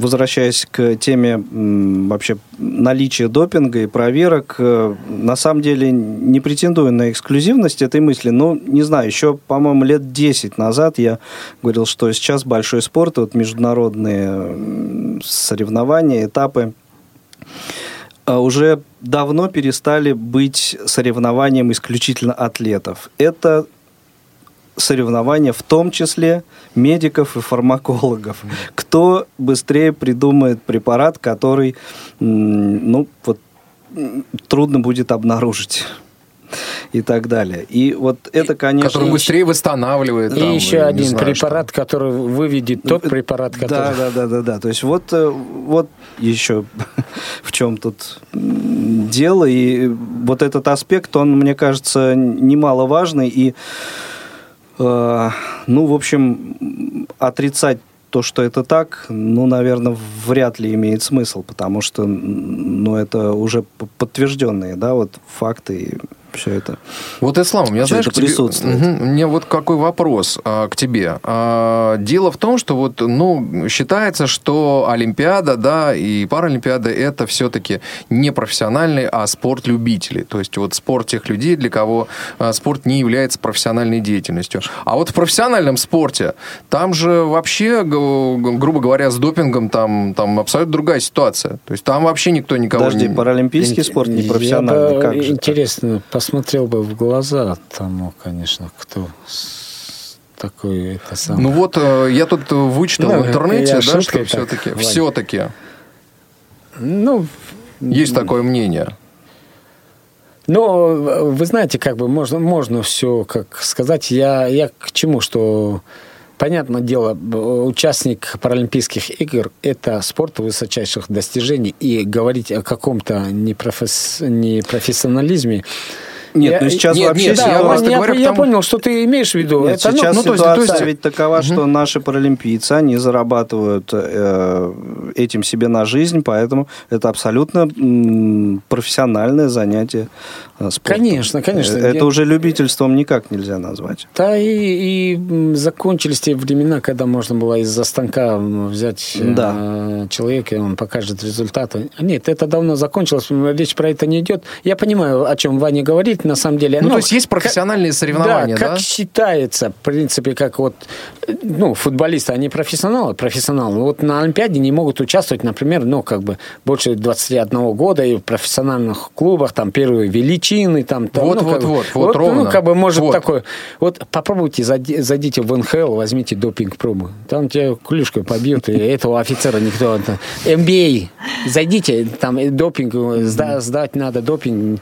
возвращаясь к теме вообще наличия допинга и проверок, э, на самом деле не претендую на эксклюзивность этой мысли, но не знаю, еще, по-моему, лет 10 назад я говорил, что сейчас большой спорт, вот международные соревнования, этапы, уже давно перестали быть соревнованием исключительно атлетов. Это соревнования в том числе медиков и фармакологов. Кто быстрее придумает препарат, который, ну, вот, трудно будет обнаружить и так далее. И вот это, конечно... Который быстрее восстанавливает. И там, еще один знаю, препарат, что. который выведет тот препарат, который... Да, да, да, да, да. То есть вот, э, вот еще в чем тут дело. И вот этот аспект, он, мне кажется, немаловажный. И, э, ну, в общем, отрицать то, что это так, ну, наверное, вряд ли имеет смысл, потому что, ну, это уже подтвержденные, да, вот факты все это. Вот, Ислам, у меня, знаешь, это присутствует. Тебе, угу, у меня вот какой вопрос а, к тебе. А, дело в том, что вот, ну, считается, что Олимпиада, да, и Паралимпиада это все-таки не профессиональный, а спорт любителей. То есть вот спорт тех людей, для кого а, спорт не является профессиональной деятельностью. А вот в профессиональном спорте там же вообще, грубо говоря, с допингом там, там абсолютно другая ситуация. То есть там вообще никто никого Подожди, не... паралимпийский спорт не профессиональный. Я как же интересно, посмотрел бы в глаза тому, конечно, кто такой это сам. Ну вот э, я тут вычитал ну, в интернете, да, что все-таки, все-таки. Ну, есть такое мнение. Ну, вы знаете, как бы можно, можно все, как сказать, я, я к чему, что Понятное дело, участник Паралимпийских игр – это спорт высочайших достижений, и говорить о каком-то непрофесс... непрофессионализме нет, я, ну сейчас нет, вообще... Нет, да, я, просто я, говорю, я потому... понял, что ты имеешь в виду. Нет, это, ну, сейчас ну, ну, ситуация то есть, то есть... ведь такова, угу. что наши паралимпийцы, они зарабатывают э, этим себе на жизнь, поэтому это абсолютно м, профессиональное занятие спортом. Конечно, конечно. Это я... уже любительством никак нельзя назвать. Да, и, и закончились те времена, когда можно было из-за станка взять э, да. э, человека, и он покажет результаты. Нет, это давно закончилось, речь про это не идет. Я понимаю, о чем Ваня говорит, на самом деле. Ну, ну то есть есть профессиональные как, соревнования, да? как считается, в принципе, как вот, ну, футболисты, они профессионалы, профессионалы. Вот на Олимпиаде не могут участвовать, например, ну, как бы больше 21 года и в профессиональных клубах, там, первые величины, там, там вот, ну, вот, как, вот, вот, вот, ровно. Ну, как бы, может, вот. такое. Вот попробуйте, зайдите в НХЛ, возьмите допинг-пробу. Там тебя клюшкой побьют, и этого офицера никто... МБА, зайдите, там допинг, сдать надо допинг.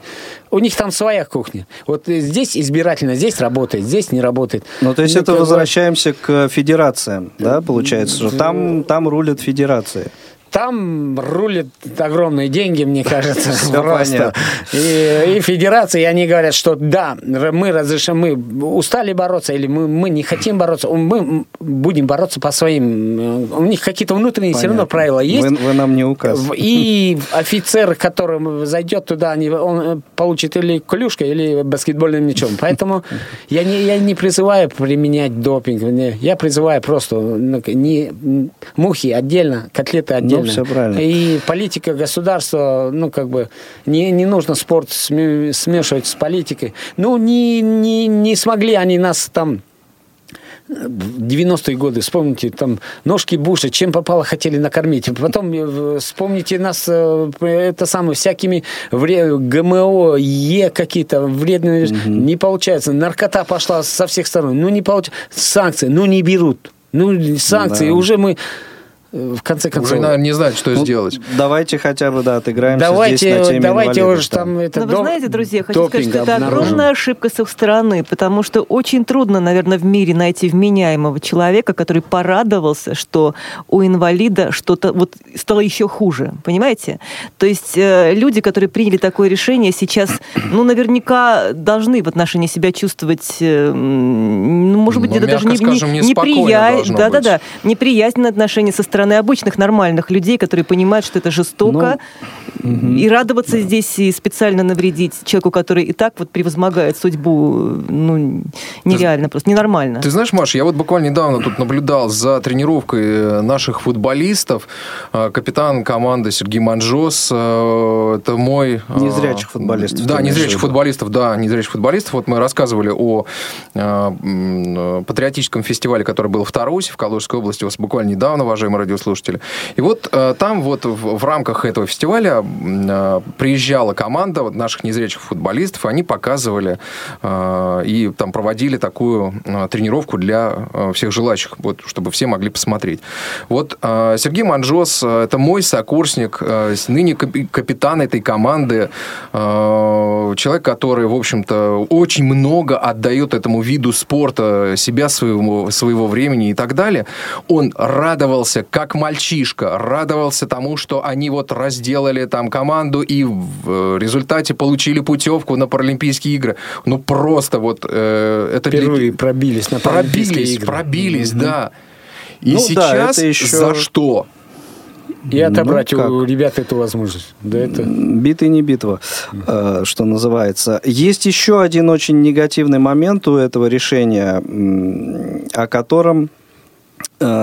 У них там своя кухня. Вот здесь избирательно, здесь работает, здесь не работает. Ну, то есть ну, это возвращаемся к федерациям, да, получается, что там, там рулят федерации. Там рулят огромные деньги, мне кажется, просто. И, и федерации, они говорят, что да, мы разрешим, мы устали бороться, или мы, мы не хотим бороться, мы будем бороться по своим... У них какие-то внутренние Понятно. все равно правила есть. Вы, вы нам не указываете. И офицер, который зайдет туда, он получит или клюшкой, или баскетбольным мячом. Поэтому я не, я не призываю применять допинг. Я призываю просто ну, не, мухи отдельно, котлеты отдельно ну, все правильно. И политика государства, ну, как бы, не, не нужно спорт смешивать с политикой. Ну, не, не, не смогли они нас там 90-е годы, вспомните, там, ножки Буша, чем попало, хотели накормить. Потом э, вспомните нас, э, это самое, всякими вред, ГМО, Е какие-то вредные, угу. не получается. Наркота пошла со всех сторон, ну не получается. Санкции, ну не берут. Ну, санкции, да. уже мы в конце концов... Уже, наверное, не знать, что ну, сделать. Давайте хотя бы, да, отыграемся давайте, здесь на теме Давайте уже там... Это Но доп... вы знаете, друзья, хочу сказать, что это огромная ошибка с их стороны, потому что очень трудно, наверное, в мире найти вменяемого человека, который порадовался, что у инвалида что-то вот стало еще хуже, понимаете? То есть э, люди, которые приняли такое решение, сейчас, ну, наверняка должны в отношении себя чувствовать, э, ну, может быть, ну, где-то даже не, скажем, не, неприязнь, да-да-да, неприязненное отношение со стороны стороны обычных нормальных людей, которые понимают, что это жестоко, ну, и радоваться да. здесь и специально навредить человеку, который и так вот превозмогает судьбу, ну, нереально, ты, просто ненормально. Ты знаешь, Маша, я вот буквально недавно тут наблюдал за тренировкой э, наших футболистов. Э, капитан команды Сергей Манжос, э, это мой... Незрячих футболистов. Да, незрячих футболистов, да, незрячих футболистов. Вот мы рассказывали о патриотическом фестивале, который был в Тарусе, в Калужской области, вот буквально недавно, уважаемые радиослушатели. И вот э, там вот в, в рамках этого фестиваля э, приезжала команда вот, наших незрячих футболистов, они показывали э, и там проводили такую тренировку для всех желающих, вот, чтобы все могли посмотреть. Вот Сергей Манжос, это мой сокурсник, ныне капитан этой команды, человек, который, в общем-то, очень много отдает этому виду спорта, себя своего, своего времени и так далее. Он радовался как мальчишка, радовался тому, что они вот разделали там команду и в результате получили путевку на Паралимпийские игры. Ну, просто вот... Э, это Впервые для... пробились на Паралимпийские пробились, игры. Пробились, mm-hmm. да. И ну, сейчас да, еще... за что? И отобрать ну, у ребят эту возможность. Да, это... Битый не битва, э, что называется. Есть еще один очень негативный момент у этого решения, о котором э,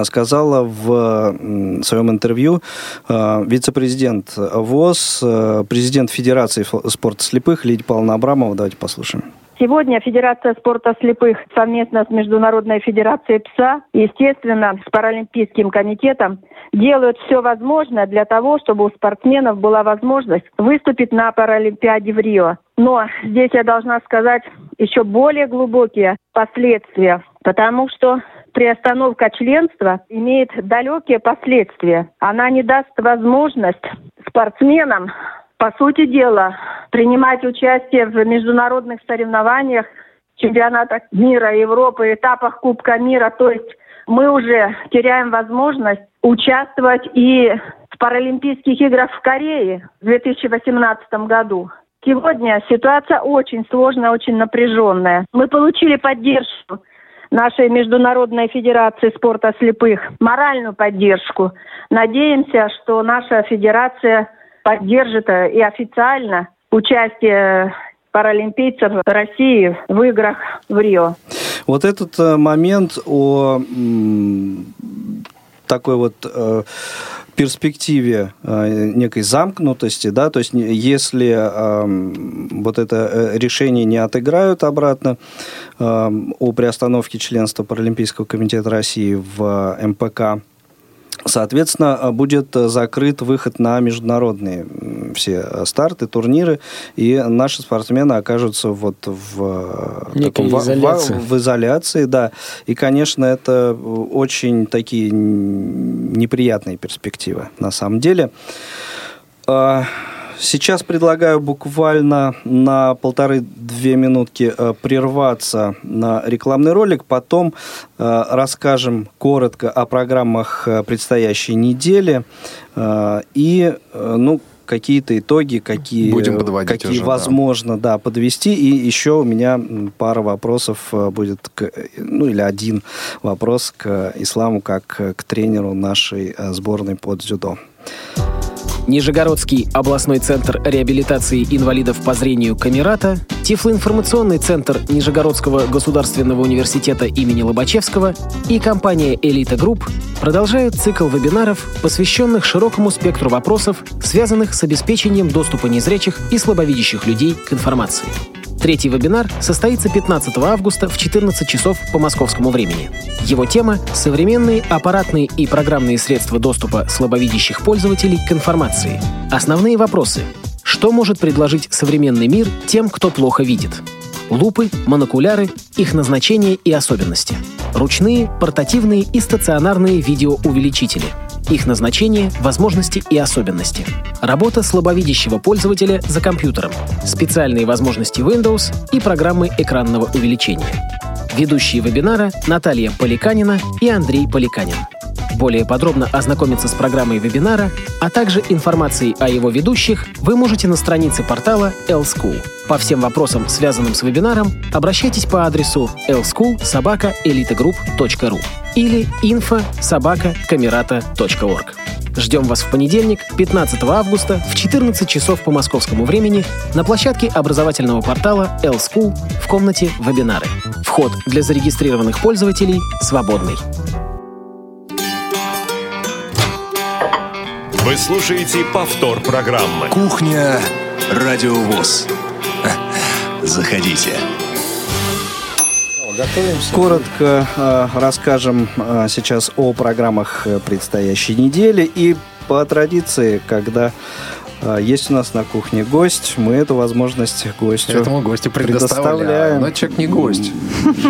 сказала в своем интервью э, вице-президент ВОЗ, президент Федерации спорта слепых Лидия Павловна Абрамова. Давайте послушаем. Сегодня Федерация спорта слепых совместно с Международной федерацией ПСА, естественно, с Паралимпийским комитетом делают все возможное для того, чтобы у спортсменов была возможность выступить на Паралимпиаде в Рио. Но здесь я должна сказать еще более глубокие последствия, потому что приостановка членства имеет далекие последствия. Она не даст возможность спортсменам по сути дела, принимать участие в международных соревнованиях, чемпионатах мира, Европы, этапах Кубка мира. То есть мы уже теряем возможность участвовать и в Паралимпийских играх в Корее в 2018 году. Сегодня ситуация очень сложная, очень напряженная. Мы получили поддержку нашей Международной Федерации спорта слепых, моральную поддержку. Надеемся, что наша федерация поддержит э, и официально участие паралимпийцев России в играх в Рио. Вот этот э, момент о такой вот э, перспективе э, некой замкнутости, да, то есть если э, вот это решение не отыграют обратно э, о приостановке членства Паралимпийского комитета России в МПК, Соответственно, э, будет э, закрыт выход на международные все э, старты, турниры, и наши спортсмены окажутся вот в, таком, изоляции. В, в изоляции, да. И, конечно, это очень такие неприятные перспективы на самом деле. Сейчас предлагаю буквально на полторы-две минутки э, прерваться на рекламный ролик, потом э, расскажем коротко о программах э, предстоящей недели и, ну, какие-то итоги, какие, Будем какие уже, возможно, да. да, подвести. И еще у меня пара вопросов будет, к, ну или один вопрос к Исламу как к тренеру нашей сборной по дзюдо. Нижегородский областной центр реабилитации инвалидов по зрению Камерата, Тифлоинформационный центр Нижегородского государственного университета имени Лобачевского и компания «Элита Групп» продолжают цикл вебинаров, посвященных широкому спектру вопросов, связанных с обеспечением доступа незрячих и слабовидящих людей к информации. Третий вебинар состоится 15 августа в 14 часов по московскому времени. Его тема — современные аппаратные и программные средства доступа слабовидящих пользователей к информации. Основные вопросы. Что может предложить современный мир тем, кто плохо видит? Лупы, монокуляры, их назначение и особенности. Ручные, портативные и стационарные видеоувеличители — их назначение, возможности и особенности. Работа слабовидящего пользователя за компьютером, специальные возможности Windows и программы экранного увеличения. Ведущие вебинара Наталья Поликанина и Андрей Поликанин. Более подробно ознакомиться с программой вебинара, а также информацией о его ведущих вы можете на странице портала L-School. По всем вопросам, связанным с вебинаром, обращайтесь по адресу lschool.elitagroup.ru или info Ждем вас в понедельник, 15 августа в 14 часов по московскому времени на площадке образовательного портала L-School в комнате «Вебинары». Вход для зарегистрированных пользователей свободный. Вы слушаете повтор программы. Кухня Радиовоз. Заходите. Коротко э, расскажем э, сейчас о программах предстоящей недели. И по традиции, когда есть у нас на кухне гость, мы эту возможность гостю Этому гостю предоставляем. Но человек не гость.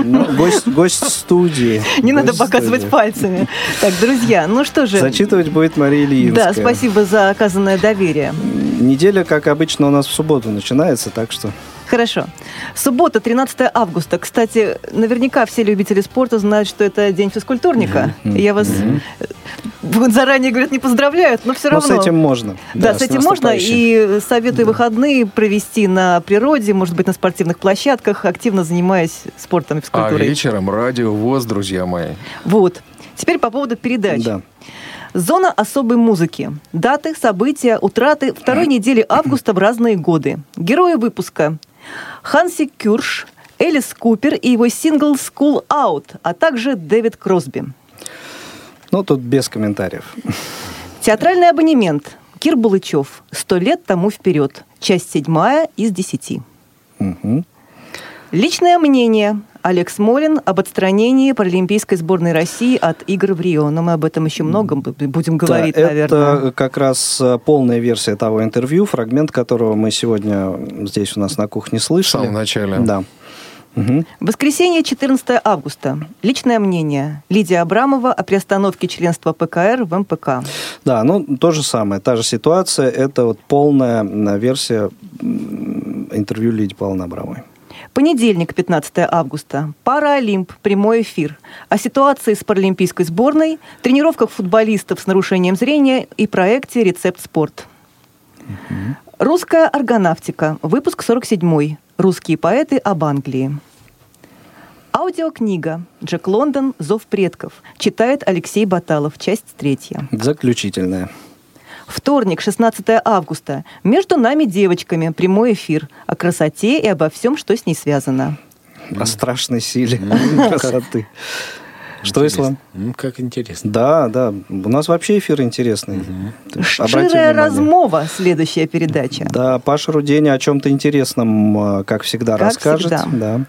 Ну, гость, гость студии. Не надо показывать пальцами. Так, друзья, ну что же. Зачитывать будет Мария Ильинская. Да, спасибо за оказанное доверие. Неделя, как обычно, у нас в субботу начинается, так что... Хорошо. Суббота, 13 августа. Кстати, наверняка все любители спорта знают, что это день физкультурника. Mm-hmm. Я вас mm-hmm. заранее, говорят, не поздравляют, но все равно. Но с этим можно. Да, да с этим можно. И советую да. выходные провести на природе, может быть, на спортивных площадках, активно занимаясь спортом и физкультурой. А вечером радио ВОЗ, друзья мои. Вот. Теперь по поводу передач. Да. Зона особой музыки. Даты, события, утраты второй недели августа в разные годы. Герои выпуска. Ханси Кюрш, Элис Купер и его сингл «School Out», а также Дэвид Кросби. Ну, тут без комментариев. Театральный абонемент. Кир Булычев. «Сто лет тому вперед». Часть седьмая из десяти. Угу. Личное мнение. Олег Смолин об отстранении паралимпийской сборной России от игр в Рио. Но мы об этом еще много будем говорить, да, наверное. Это как раз э, полная версия того интервью, фрагмент которого мы сегодня здесь у нас на кухне слышали. В самом начале. Да. Угу. Воскресенье, 14 августа. Личное мнение. Лидия Абрамова о приостановке членства ПКР в МПК. Да, ну то же самое, та же ситуация. Это вот полная версия интервью Лидии Павловны Абрамовой. Понедельник, 15 августа. Паралимп. Прямой эфир. О ситуации с паралимпийской сборной, тренировках футболистов с нарушением зрения и проекте «Рецепт спорт». Угу. Русская органавтика. Выпуск 47. Русские поэты об Англии. Аудиокнига «Джек Лондон. Зов предков». Читает Алексей Баталов. Часть третья. Заключительная. Вторник, 16 августа. Между нами девочками. Прямой эфир. О красоте и обо всем, что с ней связано. О страшной силе красоты. Что, Ислам? Ну, как интересно. Да, да. У нас вообще эфир интересный. Угу. Ширая размова, следующая передача. Да, Паша Руденя о чем-то интересном, э, как всегда, как расскажет. Всегда. Да.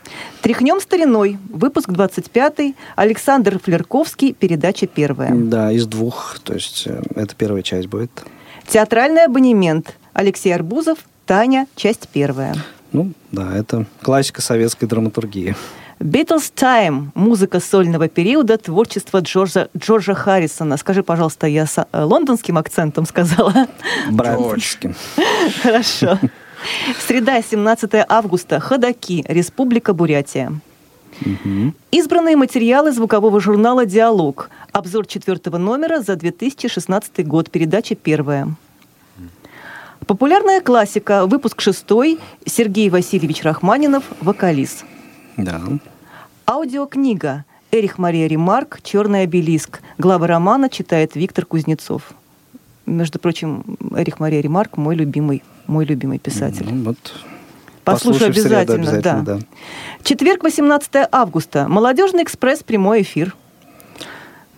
Тряхнем стариной. Выпуск 25 Александр Флерковский, передача первая. Да, из двух. То есть э, это первая часть будет. Театральный абонемент. Алексей Арбузов, Таня, часть первая. Ну, да, это классика советской драматургии. Beatles Time. Музыка сольного периода творчества Джорджа, Джорджа Харрисона. Скажи, пожалуйста, я с э, лондонским акцентом сказала? Брайтонским. Хорошо. Среда, 17 августа. Ходаки. Республика Бурятия. Угу. Избранные материалы звукового журнала «Диалог». Обзор четвертого номера за 2016 год. Передача первая. Популярная классика. Выпуск шестой. Сергей Васильевич Рахманинов, вокалист. Да. Аудиокнига Эрих Мария Ремарк «Черный обелиск». Глава романа читает Виктор Кузнецов. Между прочим, Эрих Мария Ремарк мой любимый, мой любимый писатель. Ну, вот. Послушай обязательно, обязательно да. да. Четверг, 18 августа. Молодежный экспресс, прямой эфир.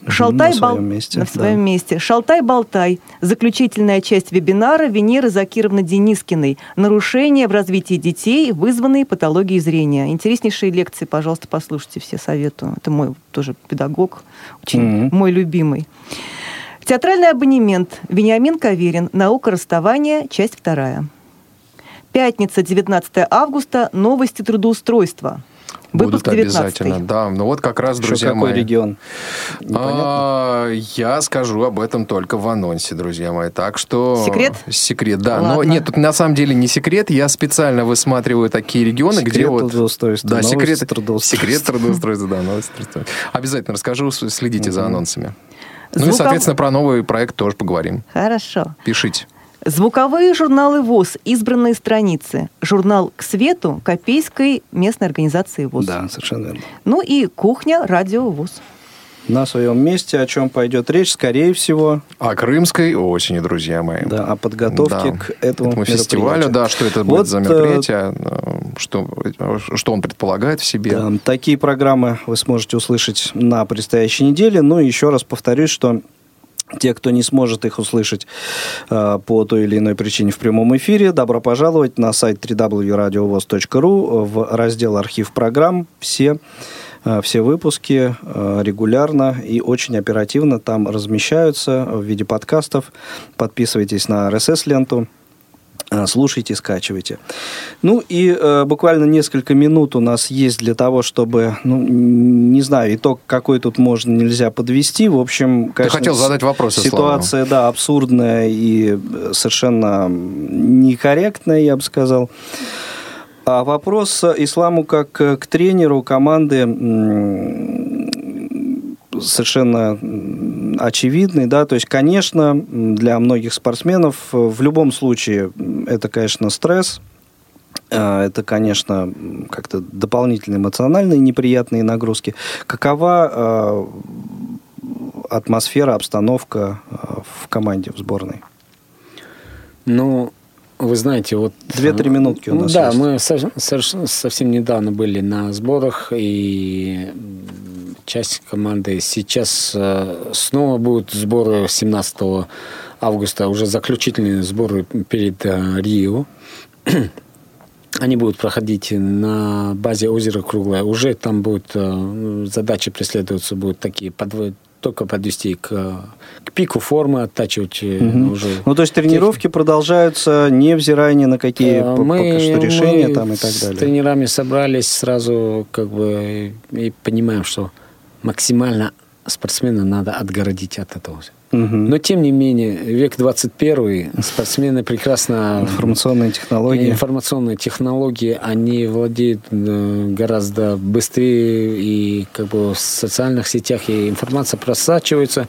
Шалтай на своем месте. На да. своем месте. Шалтай-болтай. Заключительная часть вебинара Венеры Закировны Денискиной. Нарушения в развитии детей, вызванные патологией зрения. Интереснейшие лекции, пожалуйста, послушайте, все советую. Это мой тоже педагог, очень mm-hmm. мой любимый. Театральный абонемент. Вениамин Каверин. Наука расставания. Часть вторая. Пятница, 19 августа. Новости трудоустройства. Выпуск Будут 19 обязательно, да. Ну вот как раз, друзья какой мои. регион? А, я скажу об этом только в анонсе, друзья мои. Так что... Секрет? Секрет, да. Ладно. Но нет, тут на самом деле не секрет. Я специально высматриваю такие регионы, секрет где вот... трудоустройства. Да, секрет трудоустройства. Секрет трудоустройства, да, новости трудоустройства. Обязательно расскажу, следите за анонсами. Ну и, соответственно, про новый проект тоже поговорим. Хорошо. Пишите. Звуковые журналы ВОЗ, избранные страницы. Журнал «К свету» Копейской местной организации ВОЗ. Да, совершенно верно. Ну и кухня радио ВОЗ. На своем месте, о чем пойдет речь, скорее всего. О крымской осени, друзья мои. Да, о подготовке да. к этому, этому фестивалю, да, что это будет вот, за э, мероприятие, что, что он предполагает в себе. Да, такие программы вы сможете услышать на предстоящей неделе. Ну и еще раз повторюсь, что те, кто не сможет их услышать э, по той или иной причине в прямом эфире, добро пожаловать на сайт www.radiovoz.ru в раздел «Архив программ». Все, э, все выпуски э, регулярно и очень оперативно там размещаются в виде подкастов. Подписывайтесь на RSS-ленту слушайте, скачивайте. Ну и э, буквально несколько минут у нас есть для того, чтобы, ну, не знаю, итог какой тут можно, нельзя подвести. В общем, конечно, Ты хотел задать вопрос, Ситуация, да, абсурдная и э, совершенно некорректная, я бы сказал. А вопрос Исламу как к тренеру команды совершенно очевидный, да, то есть, конечно, для многих спортсменов в любом случае это, конечно, стресс, а, это, конечно, как-то дополнительные эмоциональные неприятные нагрузки. Какова а, атмосфера, обстановка в команде, в сборной? Ну, вы знаете, вот... Две-три минутки у нас Да, есть. мы совсем недавно были на сборах, и часть команды сейчас снова будут сборы 17 августа, уже заключительные сборы перед Рио. Они будут проходить на базе озера Круглое. Уже там будут задачи преследуются, будут такие подводить только подвести к, к пику формы, оттачивать угу. уже. Ну, то есть тренировки технику. продолжаются, невзирая ни на какие мы, пока что решения мы там и так далее. С тренерами собрались сразу, как бы, и понимаем, что максимально спортсмена надо отгородить от этого. Угу. Но, тем не менее, век 21 спортсмены прекрасно... Информационные технологии. Информационные технологии, они владеют гораздо быстрее, и как бы в социальных сетях и информация просачивается.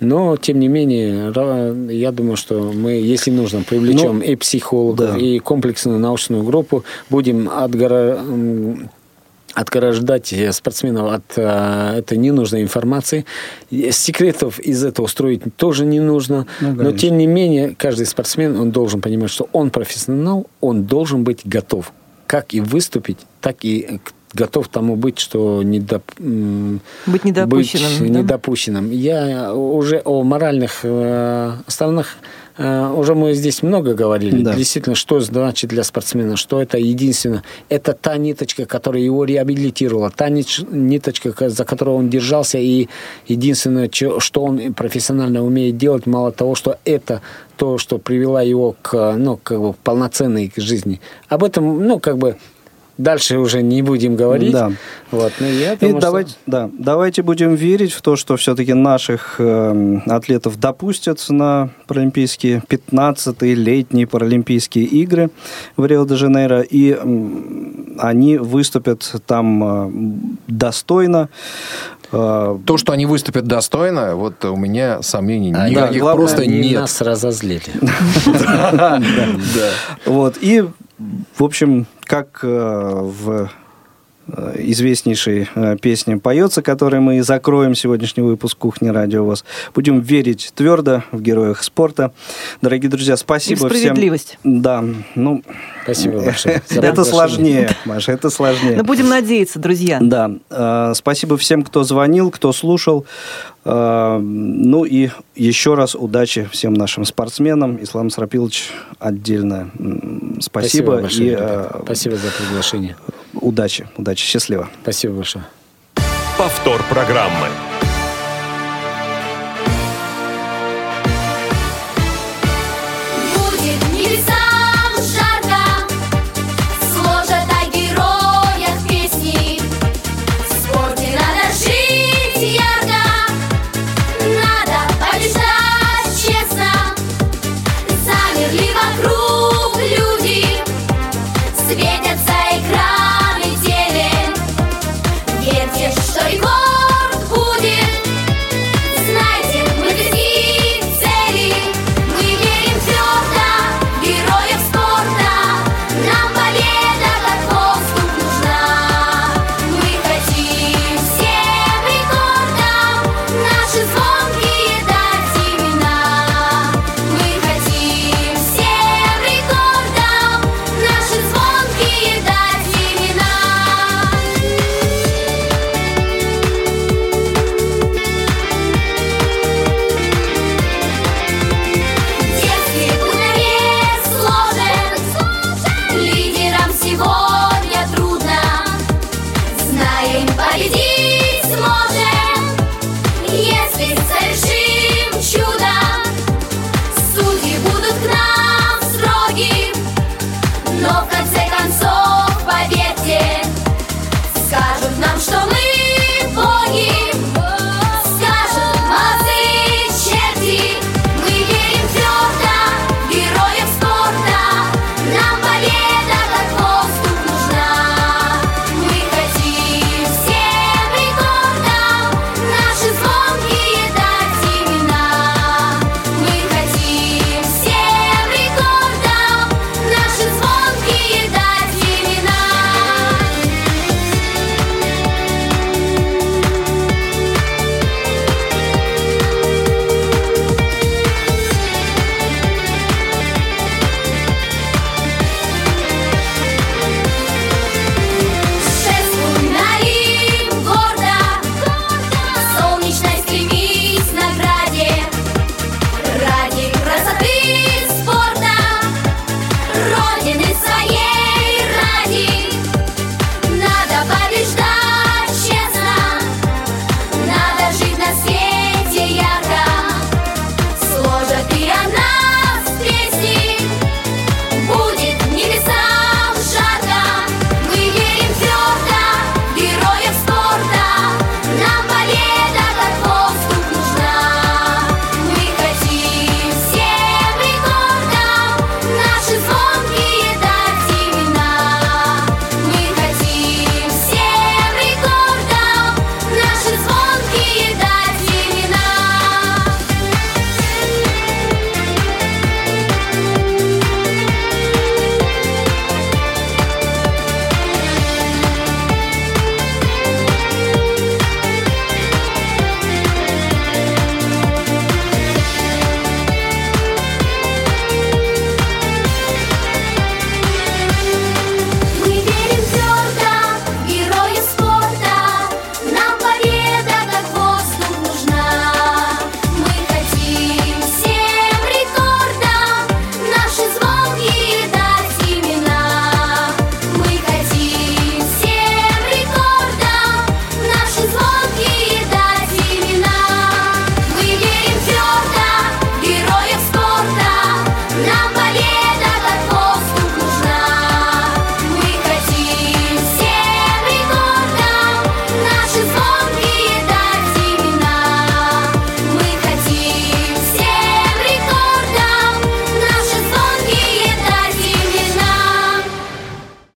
Но, тем не менее, я думаю, что мы, если нужно, привлечем ну, и психологов, да. и комплексную научную группу, будем отгора отграждать спортсменов от а, этой ненужной информации. Секретов из этого строить тоже не нужно. Ну, но, тем не менее, каждый спортсмен, он должен понимать, что он профессионал, он должен быть готов как и выступить, так и готов тому быть, что не доп... быть недопущенным. Быть да? недопущенным. Я уже о моральных э, сторонах уже мы здесь много говорили. Да. Действительно, что значит для спортсмена, что это единственное. Это та ниточка, которая его реабилитировала, та ниточка, за которую он держался, и единственное, что он профессионально умеет делать, мало того, что это то, что привело его к ну, как бы полноценной жизни. Об этом, ну, как бы Дальше уже не будем говорить. Да. Вот, но я думаю, И давайте, что... да, давайте будем верить в то, что все-таки наших э, атлетов допустят на Паралимпийские 15-е летние Паралимпийские игры в Рио-де-Жанейро. И э, они выступят там э, достойно. Э, то, что они выступят достойно, вот у меня сомнений а никаких да, просто они нет. нас разозлили. Вот. И в общем, как э, в известнейшей э, песне поется, которой мы закроем сегодняшний выпуск «Кухни Радио ВОЗ». Будем верить твердо в героях спорта. Дорогие друзья, спасибо и справедливость. всем. Да, ну... Спасибо большое. Это сложнее, Маша, это сложнее. Но будем надеяться, друзья. Да. Спасибо всем, кто звонил, кто слушал. Ну и еще раз удачи всем нашим спортсменам. Ислам Срапилович, отдельно спасибо. Спасибо большое. И, спасибо за приглашение. Удачи, удачи, счастливо. Спасибо большое. Повтор программы.